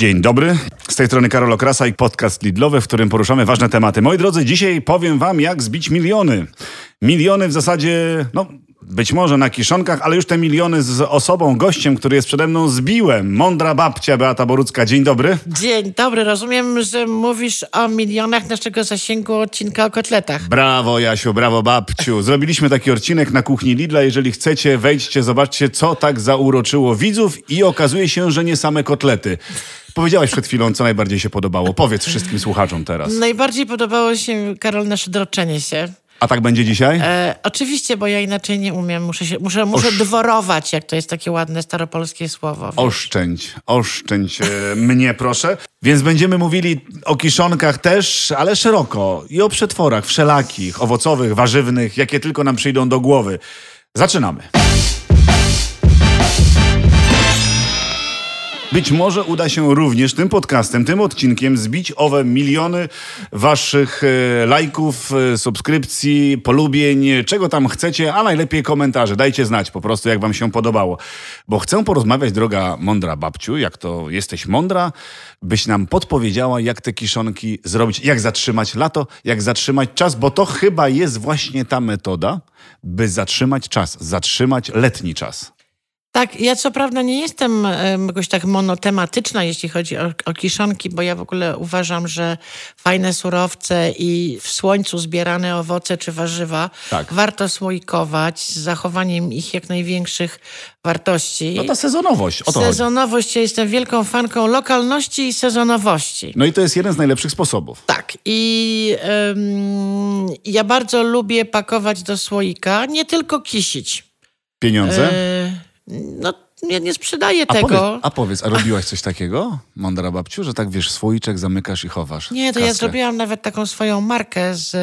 Dzień dobry, z tej strony Karol Okrasa i podcast Lidlowy, w którym poruszamy ważne tematy. Moi drodzy, dzisiaj powiem wam, jak zbić miliony. Miliony w zasadzie, no być może na kiszonkach, ale już te miliony z osobą, gościem, który jest przede mną, zbiłem. Mądra babcia Beata Borucka. Dzień dobry. Dzień dobry, rozumiem, że mówisz o milionach naszego zasięgu odcinka o kotletach. Brawo Jasiu, brawo babciu. Zrobiliśmy taki odcinek na kuchni Lidla. Jeżeli chcecie, wejdźcie, zobaczcie, co tak zauroczyło widzów i okazuje się, że nie same kotlety. Powiedziałaś przed chwilą, co najbardziej się podobało. Powiedz wszystkim słuchaczom teraz. Najbardziej podobało się, Karol, nasze droczenie się. A tak będzie dzisiaj? E, oczywiście, bo ja inaczej nie umiem. Muszę, się, muszę, muszę Osz- dworować, jak to jest takie ładne staropolskie słowo. wiesz. Oszczędź, oszczędź e, mnie proszę. Więc będziemy mówili o kiszonkach też, ale szeroko i o przetworach wszelakich, owocowych, warzywnych, jakie tylko nam przyjdą do głowy. Zaczynamy. Być może uda się również tym podcastem, tym odcinkiem zbić owe miliony waszych e, lajków, e, subskrypcji, polubień, czego tam chcecie, a najlepiej komentarze. Dajcie znać po prostu, jak wam się podobało. Bo chcę porozmawiać, droga mądra babciu, jak to jesteś mądra, byś nam podpowiedziała, jak te kiszonki zrobić, jak zatrzymać lato, jak zatrzymać czas, bo to chyba jest właśnie ta metoda, by zatrzymać czas, zatrzymać letni czas. Tak, ja co prawda nie jestem em, jakoś tak monotematyczna, jeśli chodzi o, o kiszonki, bo ja w ogóle uważam, że fajne surowce i w słońcu zbierane owoce czy warzywa Tak. warto słoikować z zachowaniem ich jak największych wartości. No ta sezonowość, o to chodzi. Sezonowość, ja jestem wielką fanką lokalności i sezonowości. No i to jest jeden z najlepszych sposobów. Tak, i em, ja bardzo lubię pakować do słoika, nie tylko kisić. Pieniądze? E, no, nie, nie sprzedaję A tego. powiedz, a powiedz, a robiłaś coś takiego, mądra babciu, że tak wiesz, słoiczek zamykasz i chowasz? Nie, to ja kaskę? zrobiłam nawet taką swoją markę z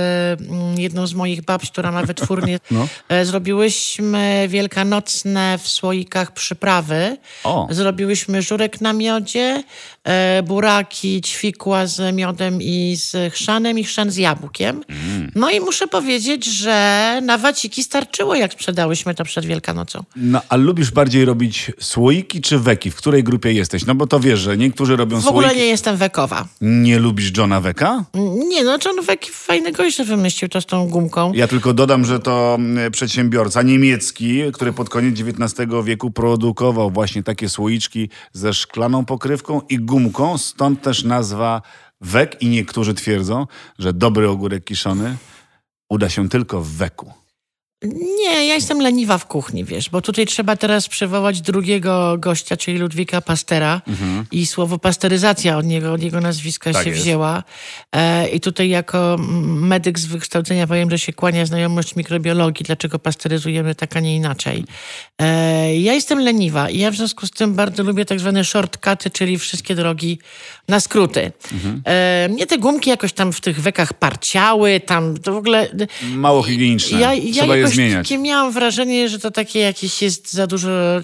mm, jedną z moich babci, która ma wytwórnię. No. E, Zrobiłyśmy wielkanocne w słoikach przyprawy. O. Zrobiłyśmy żurek na miodzie, buraki, ćwikła z miodem i z chrzanem i chrzan z jabłkiem. Mm. No i muszę powiedzieć, że na waciki starczyło, jak sprzedałyśmy to przed Wielkanocą. No, a lubisz bardziej robić słoiki czy weki? W której grupie jesteś? No bo to wiesz, że niektórzy robią W ogóle słoiki. nie jestem wekowa. Nie lubisz Johna Weka? Nie, no John Weck fajny gość wymyślił to z tą gumką. Ja tylko dodam, że to mm, przedsiębiorca niemiecki, który pod koniec XIX wieku produkował właśnie takie słoiczki ze szklaną pokrywką i gumką, stąd też nazwa wek i niektórzy twierdzą, że dobry ogórek kiszony uda się tylko w weku. Nie, ja jestem leniwa w kuchni, wiesz, bo tutaj trzeba teraz przywołać drugiego gościa, czyli Ludwika Pastera i słowo pasteryzacja od niego, od jego nazwiska Tak się jest. wzięła. E, I tutaj jako medyk z wykształcenia powiem, że się kłania znajomość mikrobiologii, dlaczego pasteryzujemy tak, a nie inaczej. E, ja jestem leniwa i ja w związku z tym bardzo lubię tak zwane shortcuty, czyli wszystkie drogi na skróty. E, mnie te gumki jakoś tam w tych wekach parciały, tam to w ogóle... Mało higieniczne. Ja, ja Jakoś zmieniać. takie miałam wrażenie, że to takie jakieś jest za dużo e,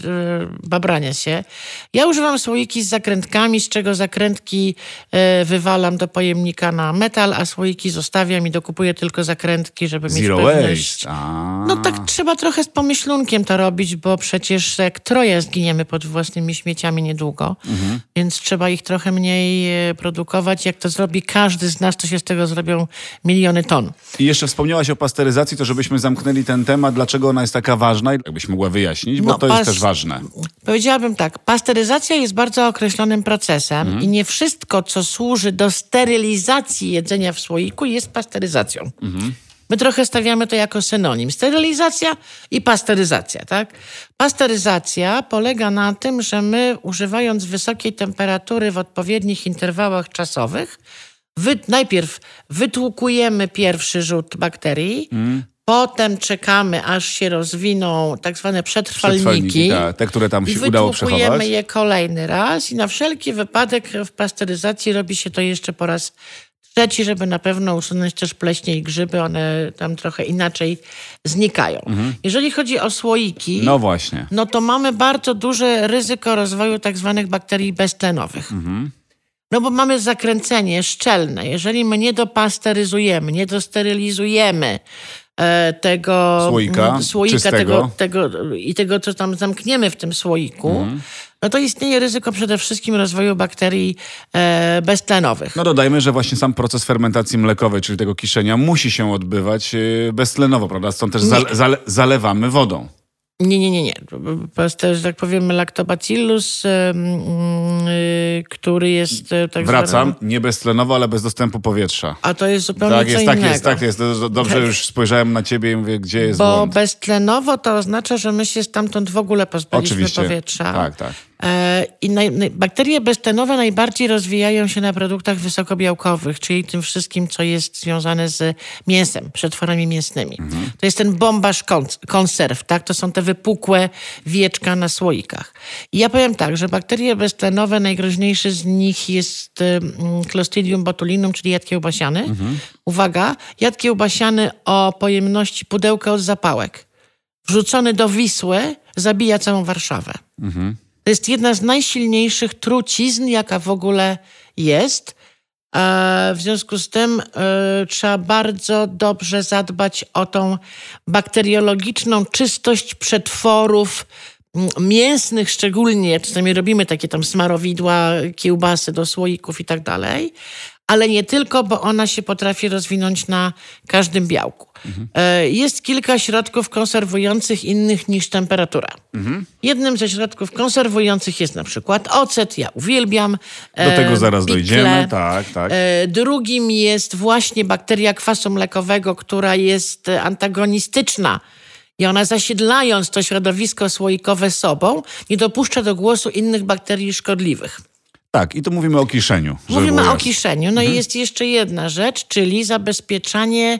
babrania się. Ja używam słoiki z zakrętkami, z czego zakrętki e, wywalam do pojemnika na metal, a słoiki zostawiam i dokupuję tylko zakrętki, żeby Zero mieć pewność. waste. A. No tak trzeba trochę z pomyślunkiem to robić, bo przecież jak troje zginiemy pod własnymi śmieciami niedługo, Mhm. więc trzeba ich trochę mniej e, produkować. Jak to zrobi każdy z nas, to się z tego zrobią miliony ton. I jeszcze wspomniałaś o pasteryzacji, to żebyśmy zamknęli ten temat, dlaczego ona jest taka ważna i jakbyś mogła wyjaśnić, bo No, to jest też ważne. Powiedziałabym tak, pasteryzacja jest bardzo określonym procesem i nie wszystko, co służy do sterylizacji jedzenia w słoiku, jest pasteryzacją. My trochę stawiamy to jako synonim. Sterylizacja i pasteryzacja, tak? Pasteryzacja polega na tym, że my używając wysokiej temperatury w odpowiednich interwałach czasowych, wy, najpierw wytłukujemy pierwszy rzut bakterii, potem czekamy, aż się rozwiną tak zwane przetrwalniki. Przetrwalniki, tak, te, które tam I się udało przechować. je kolejny raz i na wszelki wypadek w pasteryzacji robi się to jeszcze po raz trzeci, żeby na pewno usunąć też pleśnie i grzyby. One tam trochę inaczej znikają. Jeżeli chodzi o słoiki, No właśnie. no to mamy bardzo duże ryzyko rozwoju tak zwanych bakterii beztlenowych. No bo mamy zakręcenie szczelne. Jeżeli my nie dopasteryzujemy, nie dosterylizujemy tego Słoika słoika tego, tego, i tego, co tam zamkniemy w tym słoiku, Mhm. no to istnieje ryzyko przede wszystkim rozwoju bakterii e, beztlenowych. No dodajmy, że właśnie sam proces fermentacji mlekowej, czyli tego kiszenia, musi się odbywać y, beztlenowo, prawda? Stąd też zale, zale, zalewamy wodą. Nie, nie, nie, nie. To jest też, tak powiem, lactobacillus, y, który jest e, tak Wracam, zwany- nie beztlenowo, ale bez dostępu powietrza. A to jest zupełnie Tak co jest, tak innego. jest, tak jest. Dobrze Tak. już spojrzałem na ciebie i mówię, gdzie jest Bo błąd. beztlenowo to oznacza, że my się stamtąd w ogóle pozbyliśmy Oczywiście. powietrza. Tak, tak. E, I naj, naj, bakterie beztlenowe najbardziej rozwijają się na produktach wysokobiałkowych, czyli tym wszystkim, co jest związane z mięsem, przetworami mięsnymi. Mhm. To jest ten bombaż kons- konserw, tak? To są te wypukłe wieczka na słoikach. I ja powiem tak, że bakterie beztlenowe, najgroźniejszy z nich jest Clostridium botulinum, czyli jad kiełbasiany. Mhm. Uwaga, jad kiełbasiany o pojemności pudełka od zapałek. Wrzucony do Wisły zabija całą Warszawę. To jest jedna z najsilniejszych trucizn, jaka w ogóle jest. E, W związku z tym e, trzeba bardzo dobrze zadbać o tą bakteriologiczną czystość przetworów mięsnych szczególnie. Czasami robimy takie tam smarowidła, kiełbasy do słoików i tak dalej. Ale nie tylko, bo ona się potrafi rozwinąć na każdym białku. E, Jest kilka środków konserwujących innych niż temperatura. Jednym ze środków konserwujących jest na przykład ocet, ja uwielbiam. Do tego e, zaraz pikle. dojdziemy, tak, tak. E, Drugim jest właśnie bakteria kwasu mlekowego, która jest antagonistyczna. I ona zasiedlając to środowisko słoikowe sobą, nie dopuszcza do głosu innych bakterii szkodliwych. Tak, i tu mówimy o kiszeniu. Mówimy o kiszeniu. No i jest jeszcze jedna rzecz, czyli zabezpieczanie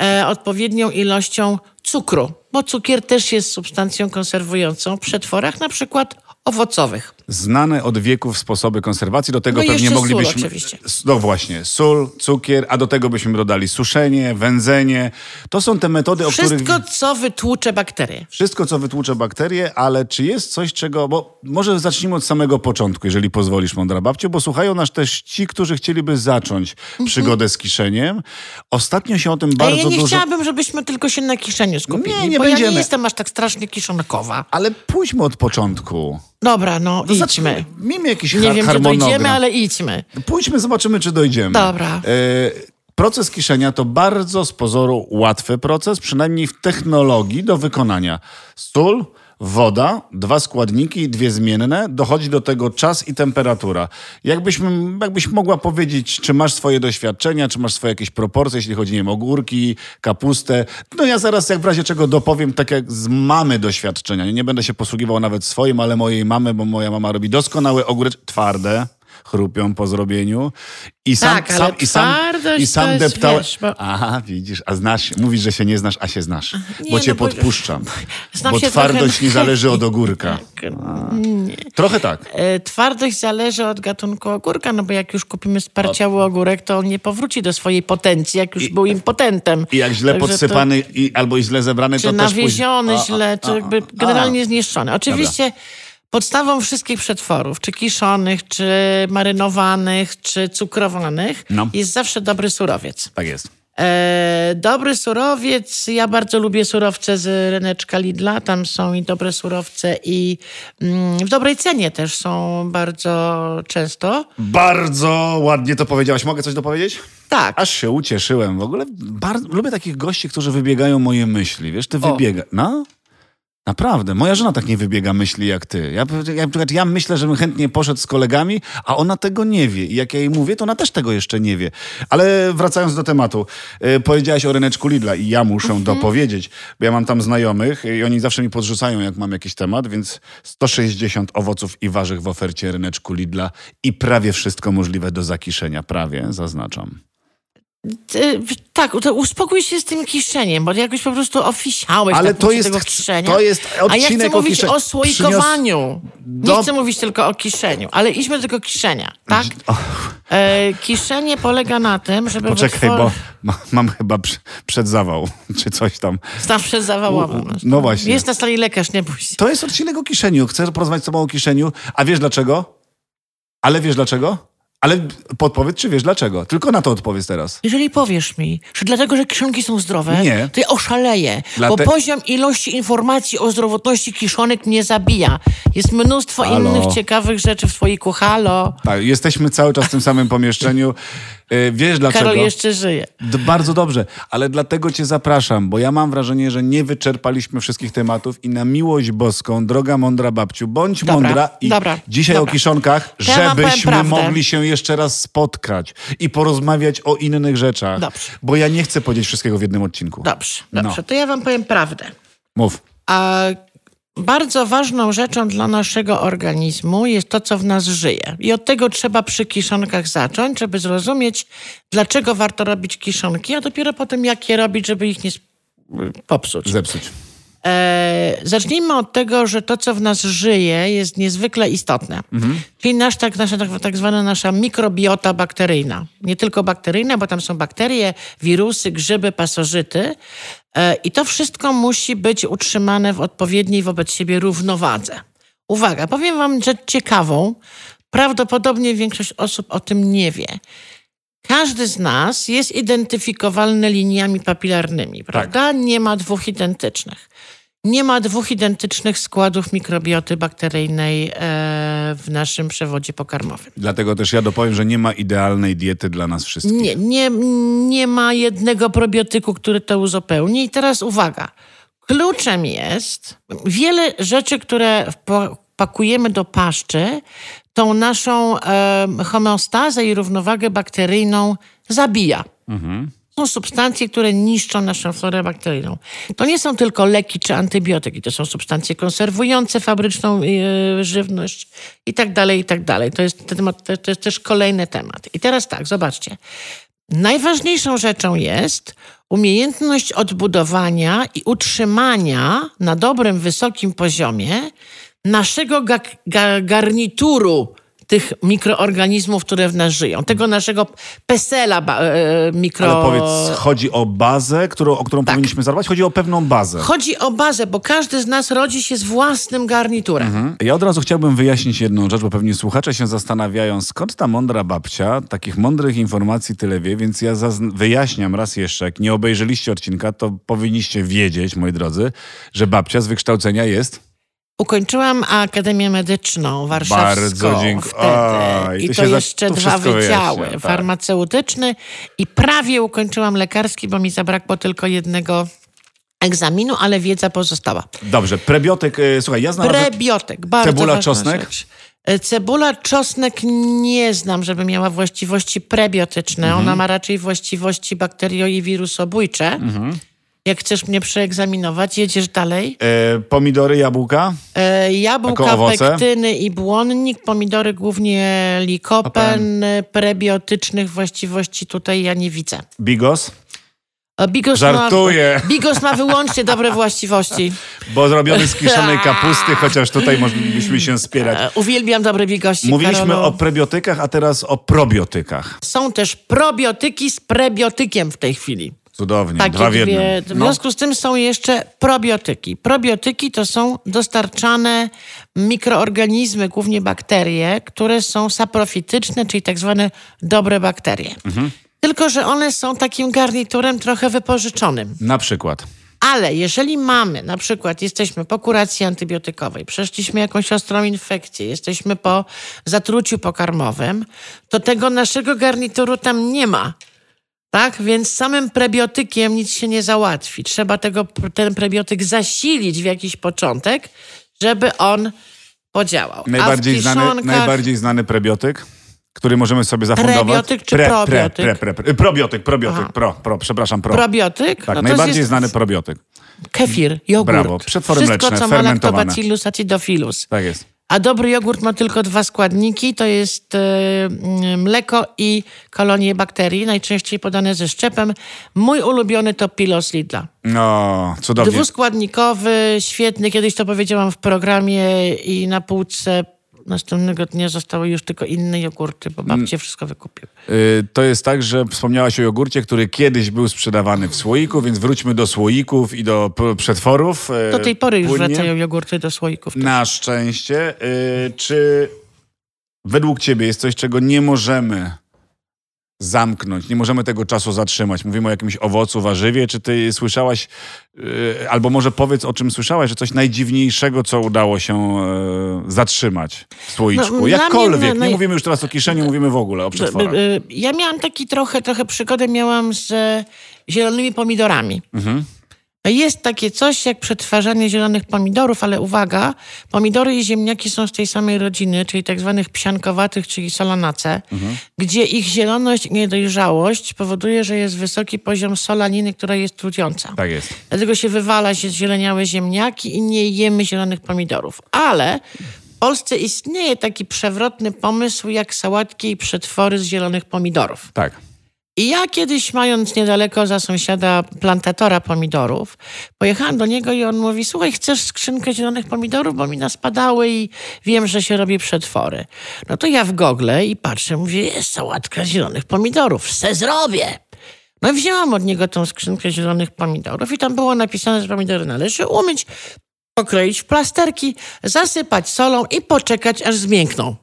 e, odpowiednią ilością cukru, bo cukier też jest substancją konserwującą w przetworach, na przykład owocowych. Znane od wieków sposoby konserwacji, do tego No pewnie jeszcze sól moglibyśmy... oczywiście. No właśnie, sól, cukier, a do tego byśmy dodali suszenie, wędzenie. To są te metody, o których... Wszystko, co wytłucze bakterie. Wszystko, co wytłucze bakterie, ale czy jest coś, czego... Bo może zacznijmy od samego początku, jeżeli pozwolisz, mądra babciu, bo słuchają nas też ci, którzy chcieliby zacząć przygodę z kiszeniem. Ostatnio się o tym bardzo Mhm. ja nie dużo... chciałabym, żebyśmy tylko się na kiszeniu skupili, Nie, nie bo ja będziemy. nie jestem aż tak strasznie kiszonkowa. Ale pójdźmy od początku. Dobra, no To idźmy. Miejmy jakiś Nie har- wiem, czy dojdziemy, ale idźmy. Pójdźmy, zobaczymy, czy dojdziemy. Dobra. E, proces kiszenia to bardzo z pozoru łatwy proces, przynajmniej w technologii do wykonania. Sól, woda, dwa składniki, dwie zmienne, dochodzi do tego czas i temperatura. Jakbyśmy, jakbyś mogła powiedzieć, czy masz swoje doświadczenia, czy masz swoje jakieś proporcje, jeśli chodzi nie wiem, o ogórki, kapustę. No ja zaraz jak w razie czego dopowiem, tak jak z mamy doświadczenia. Nie będę się posługiwał nawet swoim, ale mojej mamy, bo moja mama robi doskonałe ogórki, twarde, chrupią po zrobieniu. I sam, Tak, sam, i sam, i sam to deptałem. wiesz, bo- Aha, widzisz, a znasz, mówisz, że się nie znasz, a się znasz. Nie, bo cię no bo- podpuszczam. Znam bo twardość trochę- nie zależy od ogórka. Trochę tak. E, Twardość zależy od gatunku ogórka, no bo jak już kupimy sparciały ogórek, to on nie powróci do swojej potencji, jak już był impotentem. I jak źle Także to- podsypany i, albo i źle zebrany, czy to też później... nawieziony A, a, źle, czy a, jakby a, generalnie a. zniszczony. Oczywiście podstawą wszystkich przetworów, czy kiszonych, czy marynowanych, czy cukrowanych, No. jest zawsze dobry surowiec. Tak jest. E, dobry surowiec, ja bardzo lubię surowce z ryneczka Lidla, tam są i dobre surowce i mm, w dobrej cenie też są bardzo często. Bardzo ładnie to powiedziałaś. Mogę coś dopowiedzieć? Tak. Aż się ucieszyłem. W ogóle bardzo, lubię takich gości, którzy wybiegają moje myśli. Wiesz, ty wybiega... No? Naprawdę. Moja żona tak nie wybiega myśli jak ty. Ja, ja, ja myślę, że bym chętnie poszedł z kolegami, a ona tego nie wie. I jak ja jej mówię, to ona też tego jeszcze nie wie. Ale wracając do tematu. E, powiedziałaś o ryneczku Lidla i ja muszę Mhm. dopowiedzieć, bo ja mam tam znajomych i oni zawsze mi podrzucają, jak mam jakiś temat, więc 160 owoców i warzyw w ofercie ryneczku Lidla i prawie wszystko możliwe do zakiszenia. Prawie, zaznaczam. Tak, to uspokój się z tym kiszeniem, bo jakoś po prostu ofisiałeś Ale tak to jest- tego kiszenia. to jest A ja odcinek chcę o mówić kisze- o słoikowaniu. Do- Nie chcę mówić tylko o kiszeniu, ale idźmy do tego kiszenia, tak? E, kiszenie polega na tym, żeby Poczekaj, wytwor- bo ma, mam chyba przy, przedzawał, czy coś tam. Staw przed zawałowym. U- u- no właśnie. Jest na sali lekarz, nie bój się. To jest odcinek o kiszeniu. Chcę porozmawiać z tobą o kiszeniu. A wiesz dlaczego? Ale wiesz dlaczego? Ale podpowiedz, czy wiesz dlaczego? Tylko na to odpowiedz teraz. Jeżeli powiesz mi, że dlatego, że kiszonki są zdrowe, Nie. to ja oszaleję, Dla bo te- poziom ilości informacji o zdrowotności kiszonek mnie zabija. Jest mnóstwo Halo. innych ciekawych rzeczy w słoiku. Halo, Tak, jesteśmy cały czas w tym samym pomieszczeniu. Y, Wiesz dlaczego? Karol jeszcze żyje. Bardzo dobrze, ale dlatego cię zapraszam, bo ja mam wrażenie, że nie wyczerpaliśmy wszystkich tematów i na miłość boską, droga mądra babciu, bądź Dobra, mądra i dobra, dzisiaj dobra. o kiszonkach, ja żebyśmy mogli się jeszcze raz spotkać i porozmawiać o innych rzeczach. Dobrze. Bo ja nie chcę powiedzieć wszystkiego w jednym odcinku. Dobrze, No. dobrze, to ja wam powiem prawdę. Mów. A bardzo ważną rzeczą dla naszego organizmu jest to, co w nas żyje. I od tego trzeba przy kiszonkach zacząć, żeby zrozumieć, dlaczego warto robić kiszonki, a dopiero potem jak je robić, żeby ich nie popsuć. Zepsuć. E, zacznijmy od tego, że to, co w nas żyje, jest niezwykle istotne. Czyli nasz, tak, nasza tak, tak zwana nasza mikrobiota bakteryjna. Nie tylko bakteryjna, bo tam są bakterie, wirusy, grzyby, pasożyty. E, I to wszystko musi być utrzymane w odpowiedniej wobec siebie równowadze. Uwaga, powiem wam rzecz ciekawą. Prawdopodobnie większość osób o tym nie wie. Każdy z nas jest identyfikowalny liniami papilarnymi, prawda? Nie ma dwóch identycznych. Nie ma dwóch identycznych składów mikrobioty bakteryjnej e, w naszym przewodzie pokarmowym. Dlatego też ja dopowiem, że nie ma idealnej diety dla nas wszystkich. Nie, nie, nie ma jednego probiotyku, który to uzupełni. I teraz uwaga. Kluczem jest wiele rzeczy, które wpa- pakujemy do paszczy, tą naszą e, homeostazę i równowagę bakteryjną zabija. Są substancje, które niszczą naszą florę bakteryjną. To nie są tylko leki czy antybiotyki, to są substancje konserwujące fabryczną e, żywność i tak dalej, i tak dalej. To jest, temat, to jest też kolejny temat. I teraz tak, zobaczcie. Najważniejszą rzeczą jest umiejętność odbudowania i utrzymania na dobrym, wysokim poziomie naszego ga- ga- garnituru tych mikroorganizmów, które w nas żyją. Tego naszego pesela e, mikro... Ale powiedz, chodzi o bazę, którą, o którą powinniśmy zadbać? Chodzi o pewną bazę. Chodzi o bazę, bo każdy z nas rodzi się z własnym garniturem. Ja od razu chciałbym wyjaśnić jedną rzecz, bo pewnie słuchacze się zastanawiają, skąd ta mądra babcia takich mądrych informacji tyle wie, więc ja wyjaśniam raz jeszcze, jak nie obejrzeliście odcinka, to powinniście wiedzieć, moi drodzy, że babcia z wykształcenia jest Ukończyłam Akademię Medyczną Warszawską Bardzo dziękuję. Oj, I to to, za- jeszcze to dwa wydziały. wyjaśnia, tak. Farmaceutyczny i prawie ukończyłam lekarski, bo mi zabrakło tylko jednego egzaminu, ale wiedza pozostała. Dobrze, prebiotyk, y, słuchaj, ja znalazłem... Prebiotyk, bardzo Cebula, czosnek? Rzecz. E, Cebula, czosnek nie znam, żeby miała właściwości prebiotyczne. Mhm. Ona ma raczej właściwości bakterio i wirusobójcze. Mhm. Jak chcesz mnie przeegzaminować, jedziesz dalej. E, pomidory, jabłka, E, Jabłka, pektyny i błonnik, pomidory głównie likopen, prebiotycznych właściwości tutaj ja nie widzę. bigos, E, Bigos Żartuję. Ma, bigos ma wyłącznie dobre właściwości. bo zrobiony z kiszonej kapusty, chociaż tutaj moglibyśmy się spierać. E, Uwielbiam dobre bigości, Mówiliśmy Karolu. o prebiotykach, a teraz o probiotykach. Są też probiotyki z prebiotykiem w tej chwili. Cudownie, Takie dwa w jednym. dwie. W No. związku z tym są jeszcze probiotyki. Probiotyki to są dostarczane mikroorganizmy, głównie bakterie, które są saprofityczne, czyli tak zwane dobre bakterie. Mhm. Tylko, że one są takim garniturem trochę wypożyczonym. Na przykład. Ale jeżeli mamy, na przykład jesteśmy po kuracji antybiotykowej, przeszliśmy jakąś ostrą infekcję, jesteśmy po zatruciu pokarmowym, to tego naszego garnituru tam nie ma. Tak? Więc samym prebiotykiem nic się nie załatwi. Trzeba tego, ten prebiotyk zasilić w jakiś początek, żeby on podziałał. Najbardziej, znany, najbardziej znany prebiotyk, który możemy sobie zafundować. Prebiotyk czy probiotyk? Pre, pre, pre, pre. Probiotyk, probiotyk, Aha. pro, pro, przepraszam, pro. Probiotyk? tak, no najbardziej jest znany probiotyk. Kefir, jogurt. Brawo. Przetwory Wszystko, mleczne, co ma lactobacillus acidophilus. Tak jest. A dobry jogurt ma tylko dwa składniki, to jest e, mleko i kolonie bakterii, najczęściej podane ze szczepem. Mój ulubiony to Pilos Lidla. No, cudownie. Dwuskładnikowy, świetny. Kiedyś to powiedziałam w programie i na półce następnego dnia zostały już tylko inne jogurty, bo Mm. babcie wszystko wykupiły. Y, To jest tak, że wspomniałaś o jogurcie, który kiedyś był sprzedawany w słoiku, więc wróćmy do słoików i do przetworów. y, Do tej pory już płynnie. wracają jogurty do słoików. Na szczęście. Y, Czy według ciebie jest coś, czego nie możemy zamknąć, nie możemy tego czasu zatrzymać. Mówimy o jakimś owocu, warzywie. Czy ty słyszałaś, yy, albo może powiedz o czym słyszałaś, że coś najdziwniejszego, co udało się yy, zatrzymać w słoiczku? No, Jakkolwiek. mnie, no, nie no, mówimy już teraz o kieszeni, mówimy w ogóle o przetworach. Y, y, Ja miałam taki trochę, trochę przygodę miałam z e, zielonymi pomidorami. Mhm. Jest takie coś jak przetwarzanie zielonych pomidorów, ale uwaga, pomidory i ziemniaki są z tej samej rodziny, czyli tak zwanych psiankowatych, czyli solanace, gdzie ich zieloność i niedojrzałość powoduje, że jest wysoki poziom solaniny, która jest trująca. Tak jest. Dlatego się wywala się zieleniałe ziemniaki i nie jemy zielonych pomidorów. Ale w Polsce istnieje taki przewrotny pomysł jak sałatki i przetwory z zielonych pomidorów. Tak. I ja kiedyś, mając niedaleko za sąsiada plantatora pomidorów, pojechałam do niego i on mówi, słuchaj, chcesz skrzynkę zielonych pomidorów, bo mi naspadały i wiem, że się robi przetwory. No to ja w gogle i patrzę, mówię, jest sałatka zielonych pomidorów, se zrobię. No wzięłam od niego tą skrzynkę zielonych pomidorów i tam było napisane, że pomidory należy umyć, pokroić w plasterki, zasypać solą i poczekać, aż zmiękną.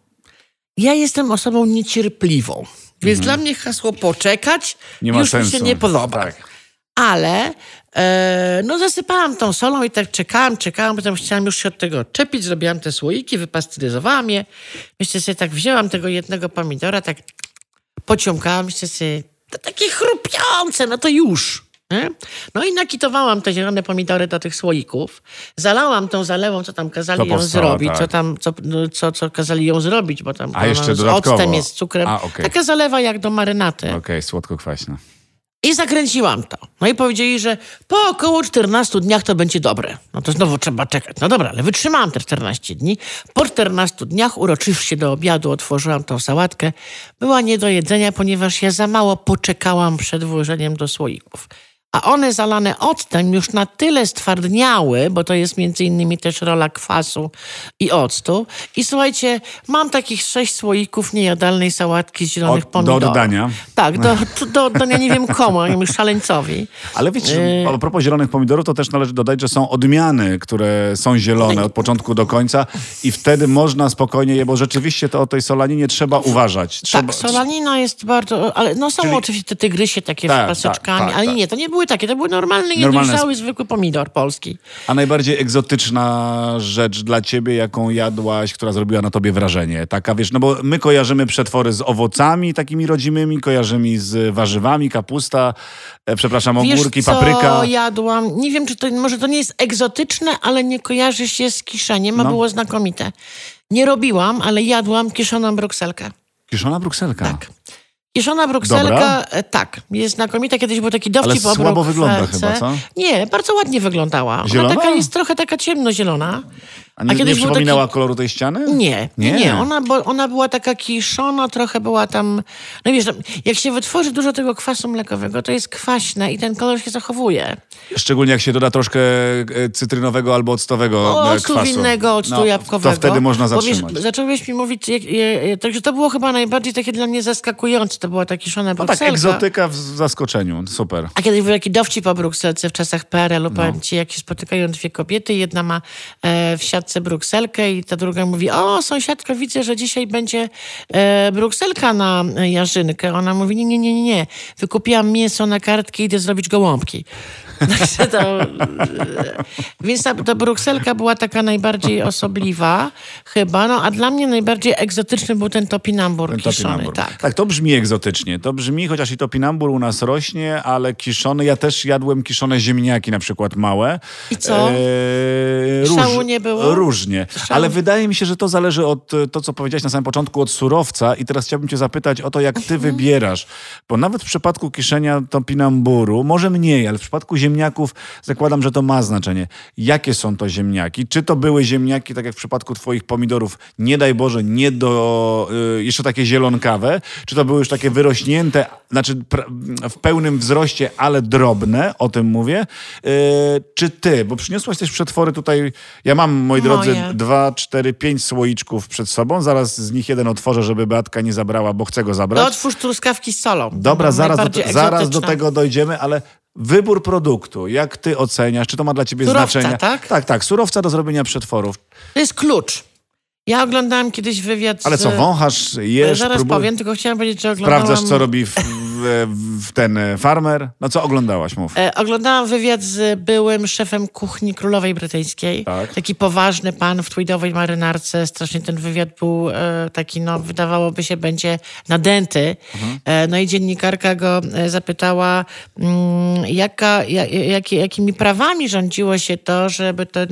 Ja jestem osobą niecierpliwą, więc dla mnie hasło poczekać Mhm. Nie ma już sensu. mi się nie podoba. Tak. Ale e, no zasypałam tą solą i tak czekałam, czekałam, potem chciałam już się od tego odczepić, zrobiłam te słoiki, wypasteryzowałam je. Myślę sobie, tak wzięłam tego jednego pomidora, tak pociągałam, myślę sobie, to takie chrupiące, no to już. Nie? No i nakitowałam te zielone pomidory do tych słoików, zalałam tą zalewą, co tam kazali Co ją zrobić, tak. co tam, co, no, co, co kazali ją zrobić, bo tam A jeszcze z dodatkowo. octem jest, z cukrem. A, okej. Taka zalewa jak do marynaty. Okej, słodko-kwaśne. I zakręciłam to. No i powiedzieli, że po około 14 dniach to będzie dobre. No to znowu trzeba czekać. No dobra, ale wytrzymałam te 14 dni. Po 14 dniach uroczyście do obiadu otworzyłam tą sałatkę. Była nie do jedzenia, ponieważ ja za mało poczekałam przed włożeniem do słoików. A one zalane octem już na tyle stwardniały, bo to jest między innymi też rola kwasu i octu. I słuchajcie, mam takich sześć słoików niejadalnej sałatki z zielonych Od- do pomidorów. oddania? Tak, do, do oddania nie wiem komu, jakiemuś szaleńcowi. Ale wiecie, że a propos zielonych pomidorów, to też należy dodać, że są odmiany, które są zielone od początku do końca i wtedy można spokojnie je, bo rzeczywiście to o tej solaninie trzeba uważać. Trzeba, Tak, solanina jest bardzo, ale no są Czyli- oczywiście te tygrysie takie Tak, z paseczkami, tak, tak, ale tak. nie, to nie były takie, to były normalne, Normalne niedojrzały, zwykły pomidor polski. A najbardziej egzotyczna rzecz dla ciebie, jaką jadłaś, która zrobiła na tobie wrażenie? Taka, wiesz, no bo my kojarzymy przetwory z owocami takimi rodzimymi, kojarzymy z warzywami, kapusta, e, przepraszam, ogórki, Wiesz, co papryka. jadłam, nie wiem, czy to, może to nie jest egzotyczne, ale nie kojarzy się z kiszeniem, a No. było znakomite. Nie robiłam, ale jadłam kiszoną brukselkę. Kiszona brukselka. Tak. Kiszona brukselka, e, tak, jest znakomita. Kiedyś był taki dowcip Ale o słabo wygląda chyba, co? Nie, bardzo ładnie wyglądała. Ona Zielona? taka jest trochę taka ciemnozielona. A nie, nie kiedyś był przypominała taki- koloru tej ściany? Nie, nie, Nie. nie. Ona, bo ona była taka kiszona, trochę była tam... No wiesz, jak się wytworzy dużo tego kwasu mlekowego, to jest kwaśne i ten kolor się zachowuje. Szczególnie jak się doda troszkę e, cytrynowego albo octowego O, e, octu kwasu. winnego, octu No, jabłkowego. To wtedy można zatrzymać. Wiesz, zacząłeś mi mówić, jak, je, także to było chyba najbardziej takie dla mnie zaskakujące. To była ta kiszona no tak, brukselka. egzotyka w zaskoczeniu. Super. A kiedyś był taki dowcip o Brukselce w czasach PRL-u, No. powiem ci, jak się spotykają dwie kobiety, jedna ma e, w siatce Brukselkę i ta druga mówi, o sąsiadko, widzę, że dzisiaj będzie e, Brukselka na jarzynkę. Ona mówi, nie, nie, nie, nie, wykupiłam mięso na kartki, idę zrobić gołąbki. Także to, e, więc ta, ta Brukselka była taka najbardziej osobliwa chyba, no a dla mnie najbardziej egzotyczny był ten topinambur Ten kiszony. topinambur. Tak. tak, to brzmi egzotycznie. To brzmi, chociaż i topinambur u nas rośnie, ale kiszony. Ja też jadłem kiszone ziemniaki na przykład małe. I co? Eee, Szału nie było? Różnie. Ale wydaje mi się, że to zależy od e, to, co powiedziałeś na samym początku, od surowca. I teraz chciałbym cię zapytać o to, jak ty wybierasz. Bo nawet w przypadku kiszenia topinamburu, może mniej, ale w przypadku ziemniaków zakładam, że to ma znaczenie. Jakie są to ziemniaki? Czy to były ziemniaki, tak jak w przypadku twoich pomidorów, nie daj Boże, nie do, y, jeszcze takie zielonkawe? Czy to były już takie wyrośnięte, znaczy w pełnym wzroście, ale drobne, o tym mówię? Y, czy ty, bo przyniosłaś też przetwory tutaj, ja mam, moi drodzy, Moje. dwa, cztery, pięć słoiczków przed sobą, zaraz z nich jeden otworzę, żeby Beatka nie zabrała, bo chcę go zabrać. No otwórz truskawki z solą. Dobra, zaraz do, zaraz do tego dojdziemy, ale wybór produktu, jak ty oceniasz, czy to ma dla ciebie Surowca, znaczenie? tak? Tak, tak, surowca do zrobienia przetworów. To jest klucz. Ja oglądałam kiedyś wywiad Ale co, wąchasz, jesz, Zaraz próbuj- powiem, tylko chciałam powiedzieć, że oglądałam... Sprawdzasz, co robi w, w, w ten e, farmer? No co oglądałaś, mów. E, oglądałam wywiad z byłym szefem kuchni królowej brytyjskiej. Tak. Taki poważny pan w tweedowej marynarce. Strasznie ten wywiad był e, taki, no wydawałoby się, będzie nadęty. E, no i dziennikarka go e, zapytała, mm, jaka, ja, jakie, jakimi prawami rządziło się to, żeby te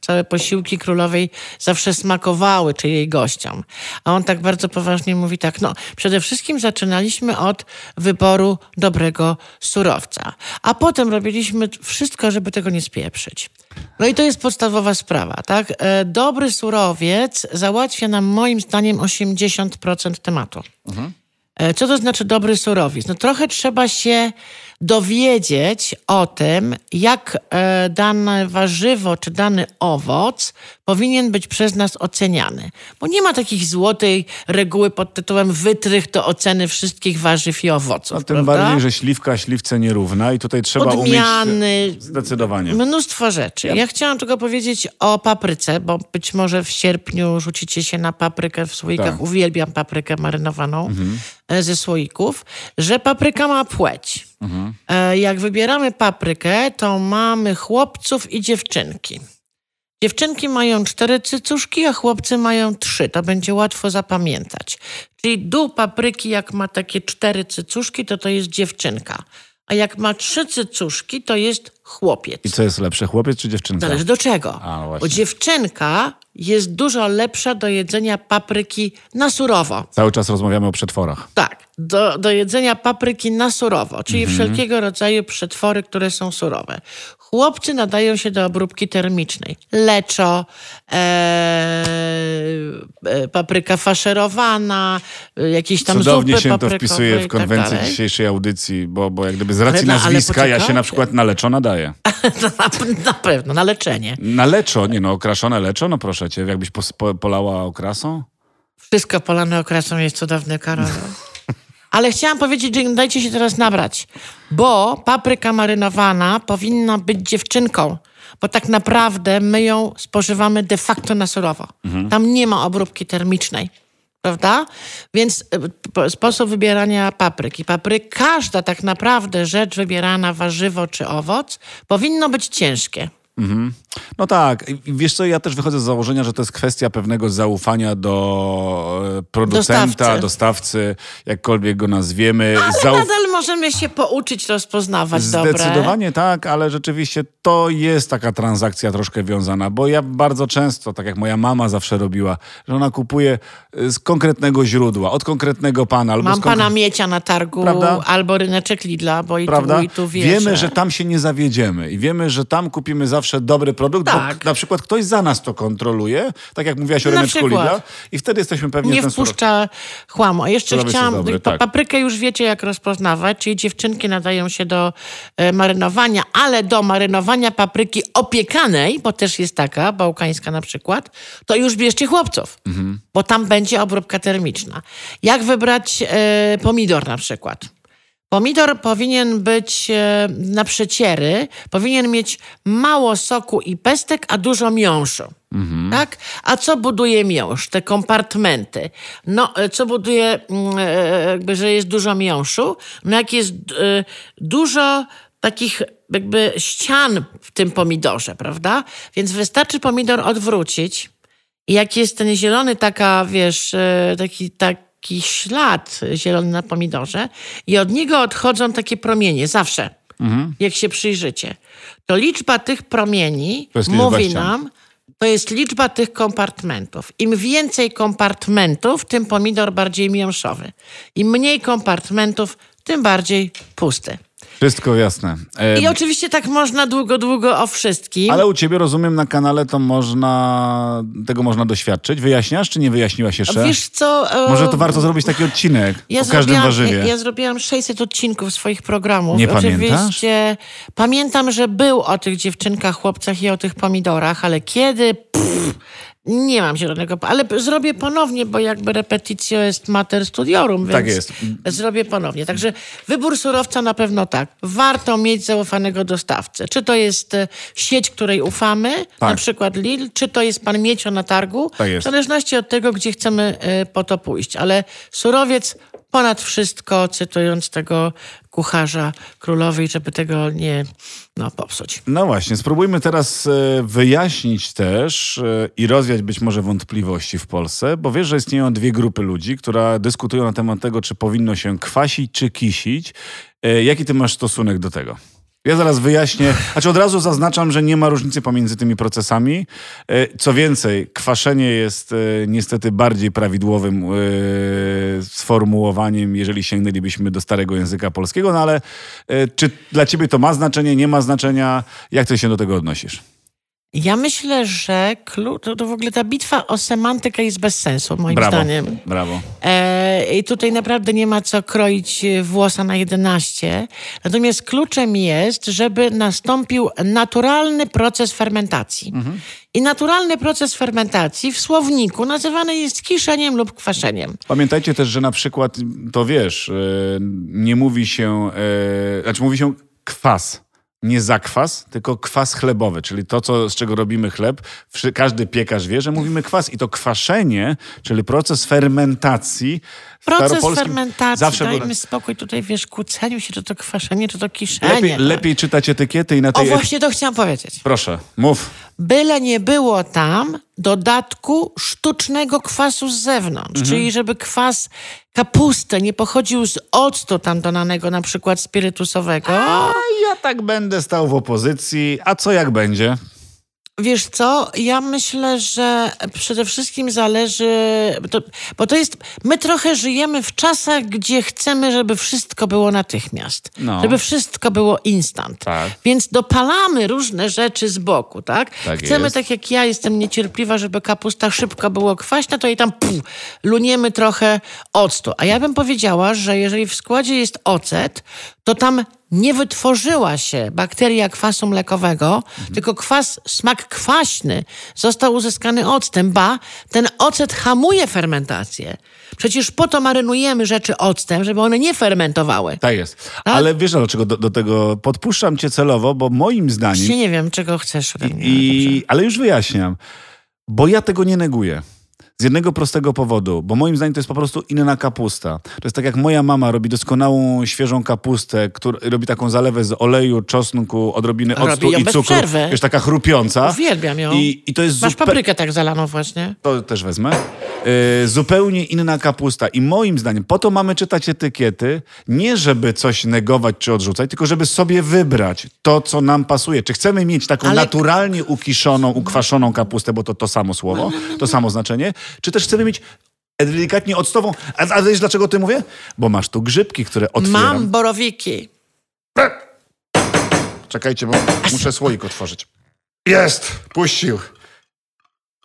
całe posiłki królowej zawsze smakowały, czy jej gościom. A on tak bardzo poważnie mówi tak, no przede wszystkim zaczynaliśmy od wyboru dobrego surowca, a potem robiliśmy wszystko, żeby tego nie spieprzyć. No i to jest podstawowa sprawa, tak? E, Dobry surowiec załatwia nam moim zdaniem 80% tematu. E, Co to znaczy dobry surowiec? No trochę trzeba się dowiedzieć o tym, jak e, dane warzywo czy dany owoc powinien być przez nas oceniany. Bo nie ma takiej złotej reguły pod tytułem wytrych do oceny wszystkich warzyw i owoców. No, tym prawda? bardziej, że śliwka śliwce nierówna i tutaj trzeba Odmiany, umieć... Zdecydowanie. Mnóstwo rzeczy. Ja chciałam tylko powiedzieć o papryce, bo być może w sierpniu rzucicie się na paprykę w słoikach. Tak. Mhm. Uwielbiam paprykę marynowaną e, ze słoików, że papryka ma płeć. Mhm. E, Jak wybieramy paprykę, to mamy chłopców i dziewczynki. Dziewczynki mają cztery cycuszki, a chłopcy mają trzy. To będzie łatwo zapamiętać. Czyli dół papryki, jak ma takie cztery cycuszki, to to jest dziewczynka. A jak ma trzy cycuszki, to jest chłopiec. I co jest lepsze, chłopiec czy dziewczynka? Zależy do czego. A, właśnie. Bo dziewczynka jest dużo lepsza do jedzenia papryki na surowo. Cały czas rozmawiamy o przetworach. Tak, do, do jedzenia papryki na surowo, czyli Mhm. wszelkiego rodzaju przetwory, które są surowe. Chłopcy nadają się do obróbki termicznej. Leczo, e, e, papryka faszerowana, jakieś tam Cudownie zupy się to wpisuje w tak konwencję dalej. dzisiejszej audycji, bo, bo jak gdyby z racji Ale na- ale nazwiska ja się na przykład na leczo nadaję. na, na pewno, na leczenie. Na leczo, nie no, okraszone leczo, no proszę cię, jakbyś pos, po, polała okrasą? Wszystko polane okrasą jest cudowne, Karol. Ale chciałam powiedzieć, że dajcie się teraz nabrać, bo papryka marynowana powinna być dziewczynką, bo tak naprawdę my ją spożywamy de facto na surowo. Tam nie ma obróbki termicznej. Prawda? Więc e, sposób wybierania papryki. Papryk, każda tak naprawdę rzecz wybierana, warzywo czy owoc, powinno być ciężkie. No tak, wiesz co, ja też wychodzę z założenia, że to jest kwestia pewnego zaufania do e, producenta, Dostawcy. dostawcy, jakkolwiek go nazwiemy. Ale Zauf- nadal możemy się pouczyć rozpoznawać dobre. Zdecydowanie tak, ale rzeczywiście to jest taka transakcja troszkę wiązana, bo ja bardzo często, tak jak moja mama zawsze robiła, że ona kupuje y, z konkretnego źródła, od konkretnego pana. Albo Mam konkre- pana Miecia na targu, Prawda? albo ryneczek Lidla, bo i Prawda? tu, i tu wie, wiemy, że tam się nie zawiedziemy i wiemy, że tam kupimy zawsze dobry produkt, Tak. bo na przykład ktoś za nas to kontroluje, tak jak mówiłaś o Na ryneczku. Lidla i wtedy jesteśmy pewnie nie wpuszcza chłamu. A jeszcze chciałam, dobry, tak. paprykę już wiecie jak rozpoznawać, czyli dziewczynki nadają się do e, marynowania, ale do marynowania papryki opiekanej, bo też jest taka, bałkańska na przykład, to już bierzcie chłopców, Mhm. bo tam będzie obróbka termiczna. Jak wybrać e, pomidor na przykład? Pomidor powinien być e, na przeciery, powinien mieć mało soku i pestek, a dużo miąższu. Tak? A co buduje miąższ? Te kompartmenty. No, e, co buduje, mm, e, jakby, że jest dużo miąższu? No, jak jest dużo takich jakby ścian w tym pomidorze, prawda? Więc wystarczy pomidor odwrócić i jak jest ten zielony, taka, wiesz, taki, taki ślad zielony na pomidorze i od niego odchodzą takie promienie, zawsze, jak się przyjrzycie, to liczba tych promieni mówi nam, to jest liczba tych kompartmentów. Im więcej kompartmentów, tym pomidor bardziej miąższowy. Im mniej kompartmentów, tym bardziej pusty. Wszystko jasne. E, I oczywiście tak można długo, długo o wszystkim. ale u ciebie, rozumiem, na kanale to można, tego można doświadczyć. Wyjaśniasz, czy nie wyjaśniłaś jeszcze? Wiesz co... e, Może to warto zrobić taki odcinek Ja o każdym warzywie. Ja, zrobiłam 600 odcinków swoich programów. Nie pamiętasz? Oczywiście pamiętam, że był o tych dziewczynkach, chłopcach i o tych pomidorach, ale kiedy? Pff, Nie mam zielonego, ale zrobię ponownie, bo jakby repetitio jest mater studiorum, więc Tak jest. zrobię ponownie. Także wybór surowca na pewno tak. Warto mieć zaufanego dostawcę. Czy to jest e, sieć, której ufamy, Tak. na przykład Lidl, czy to jest pan Miecio na targu, Tak jest. w zależności od tego, gdzie chcemy e, po to pójść. Ale surowiec ponad wszystko, cytując tego kucharza królowej, żeby tego nie no, popsuć. No właśnie, spróbujmy teraz e, wyjaśnić też e, i rozwiać być może wątpliwości w Polsce, bo wiesz, że istnieją dwie grupy ludzi, które dyskutują na temat tego, czy powinno się kwasić, czy kisić. E, Jaki ty masz stosunek do tego? Ja zaraz wyjaśnię. Znaczy od razu zaznaczam, że nie ma różnicy pomiędzy tymi procesami. E, Co więcej, kwaszenie jest e, niestety bardziej prawidłowym e, sformułowaniem, jeżeli sięgnęlibyśmy do starego języka polskiego, no ale czy dla ciebie to ma znaczenie, nie ma znaczenia? Jak ty się do tego odnosisz? Ja myślę, że klu- to, to w ogóle ta bitwa o semantykę jest bez sensu, moim Brawo, zdaniem. brawo. E, I tutaj naprawdę nie ma co kroić włosa na 11. Natomiast kluczem jest, żeby nastąpił naturalny proces fermentacji. I naturalny proces fermentacji w słowniku nazywany jest kiszeniem lub kwaszeniem. Pamiętajcie też, że na przykład, to wiesz, e, nie mówi się, e, znaczy mówi się kwas. Nie zakwas, tylko kwas chlebowy, czyli to, co, z czego robimy chleb. Każdy piekarz wie, że mówimy kwas. I to kwaszenie, czyli proces fermentacji. Proces fermentacji, Zawsze był- dajmy spokój tutaj, wiesz, kłóceniu się, czy to kwaszenie, czy to kiszenie. lepiej, no. lepiej czytać etykiety i na O, tej... właśnie to chciałam powiedzieć. Proszę, mów. Byle nie było tam dodatku sztucznego kwasu z zewnątrz, Mhm. czyli żeby kwas kapusty nie pochodził z octu tam dodanego, na przykład spirytusowego. A ja tak będę stał w opozycji. A co jak będzie? Wiesz co, ja myślę, że przede wszystkim zależy, bo to, bo to jest, my trochę żyjemy w czasach, gdzie chcemy, żeby wszystko było natychmiast, No. żeby wszystko było instant. Tak. Więc dopalamy różne rzeczy z boku, tak? Tak chcemy, jest. tak jak ja jestem niecierpliwa, żeby kapusta szybko było kwaśna, to jej tam puf, luniemy trochę octu. A ja bym powiedziała, że jeżeli w składzie jest ocet, to tam nie wytworzyła się bakteria kwasu mlekowego, tylko kwas, smak kwaśny został uzyskany octem, ba, ten ocet hamuje fermentację. Przecież po to marynujemy rzeczy octem, żeby one nie fermentowały. Tak jest. Ale wiesz dlaczego do, do tego podpuszczam cię celowo, bo moim zdaniem... Właśnie nie wiem, czego chcesz dobrze. I, ale już wyjaśniam, bo ja tego nie neguję. Z jednego prostego powodu, bo moim zdaniem to jest po prostu inna kapusta. To jest tak jak moja mama robi doskonałą, świeżą kapustę, która robi taką zalewę z oleju, czosnku, odrobiny Robi octu i cukru. przerwy. Wiesz, taka chrupiąca. Uwielbiam ją. I, I to jest Masz zupe- paprykę tak zalaną właśnie. to też wezmę. Yy, zupełnie inna kapusta. I moim zdaniem, po to mamy czytać etykiety, nie żeby coś negować czy odrzucać, tylko żeby sobie wybrać to, co nam pasuje. Czy chcemy mieć taką Ale- naturalnie ukiszoną, ukwaszoną kapustę, bo to to samo słowo, to samo znaczenie, czy też chcemy mieć delikatnie octową. A, a wiesz dlaczego o tym mówię? Bo masz tu grzybki, które otwieram. Mam borowiki. Czekajcie, bo muszę słoik otworzyć. Jest! Puścił.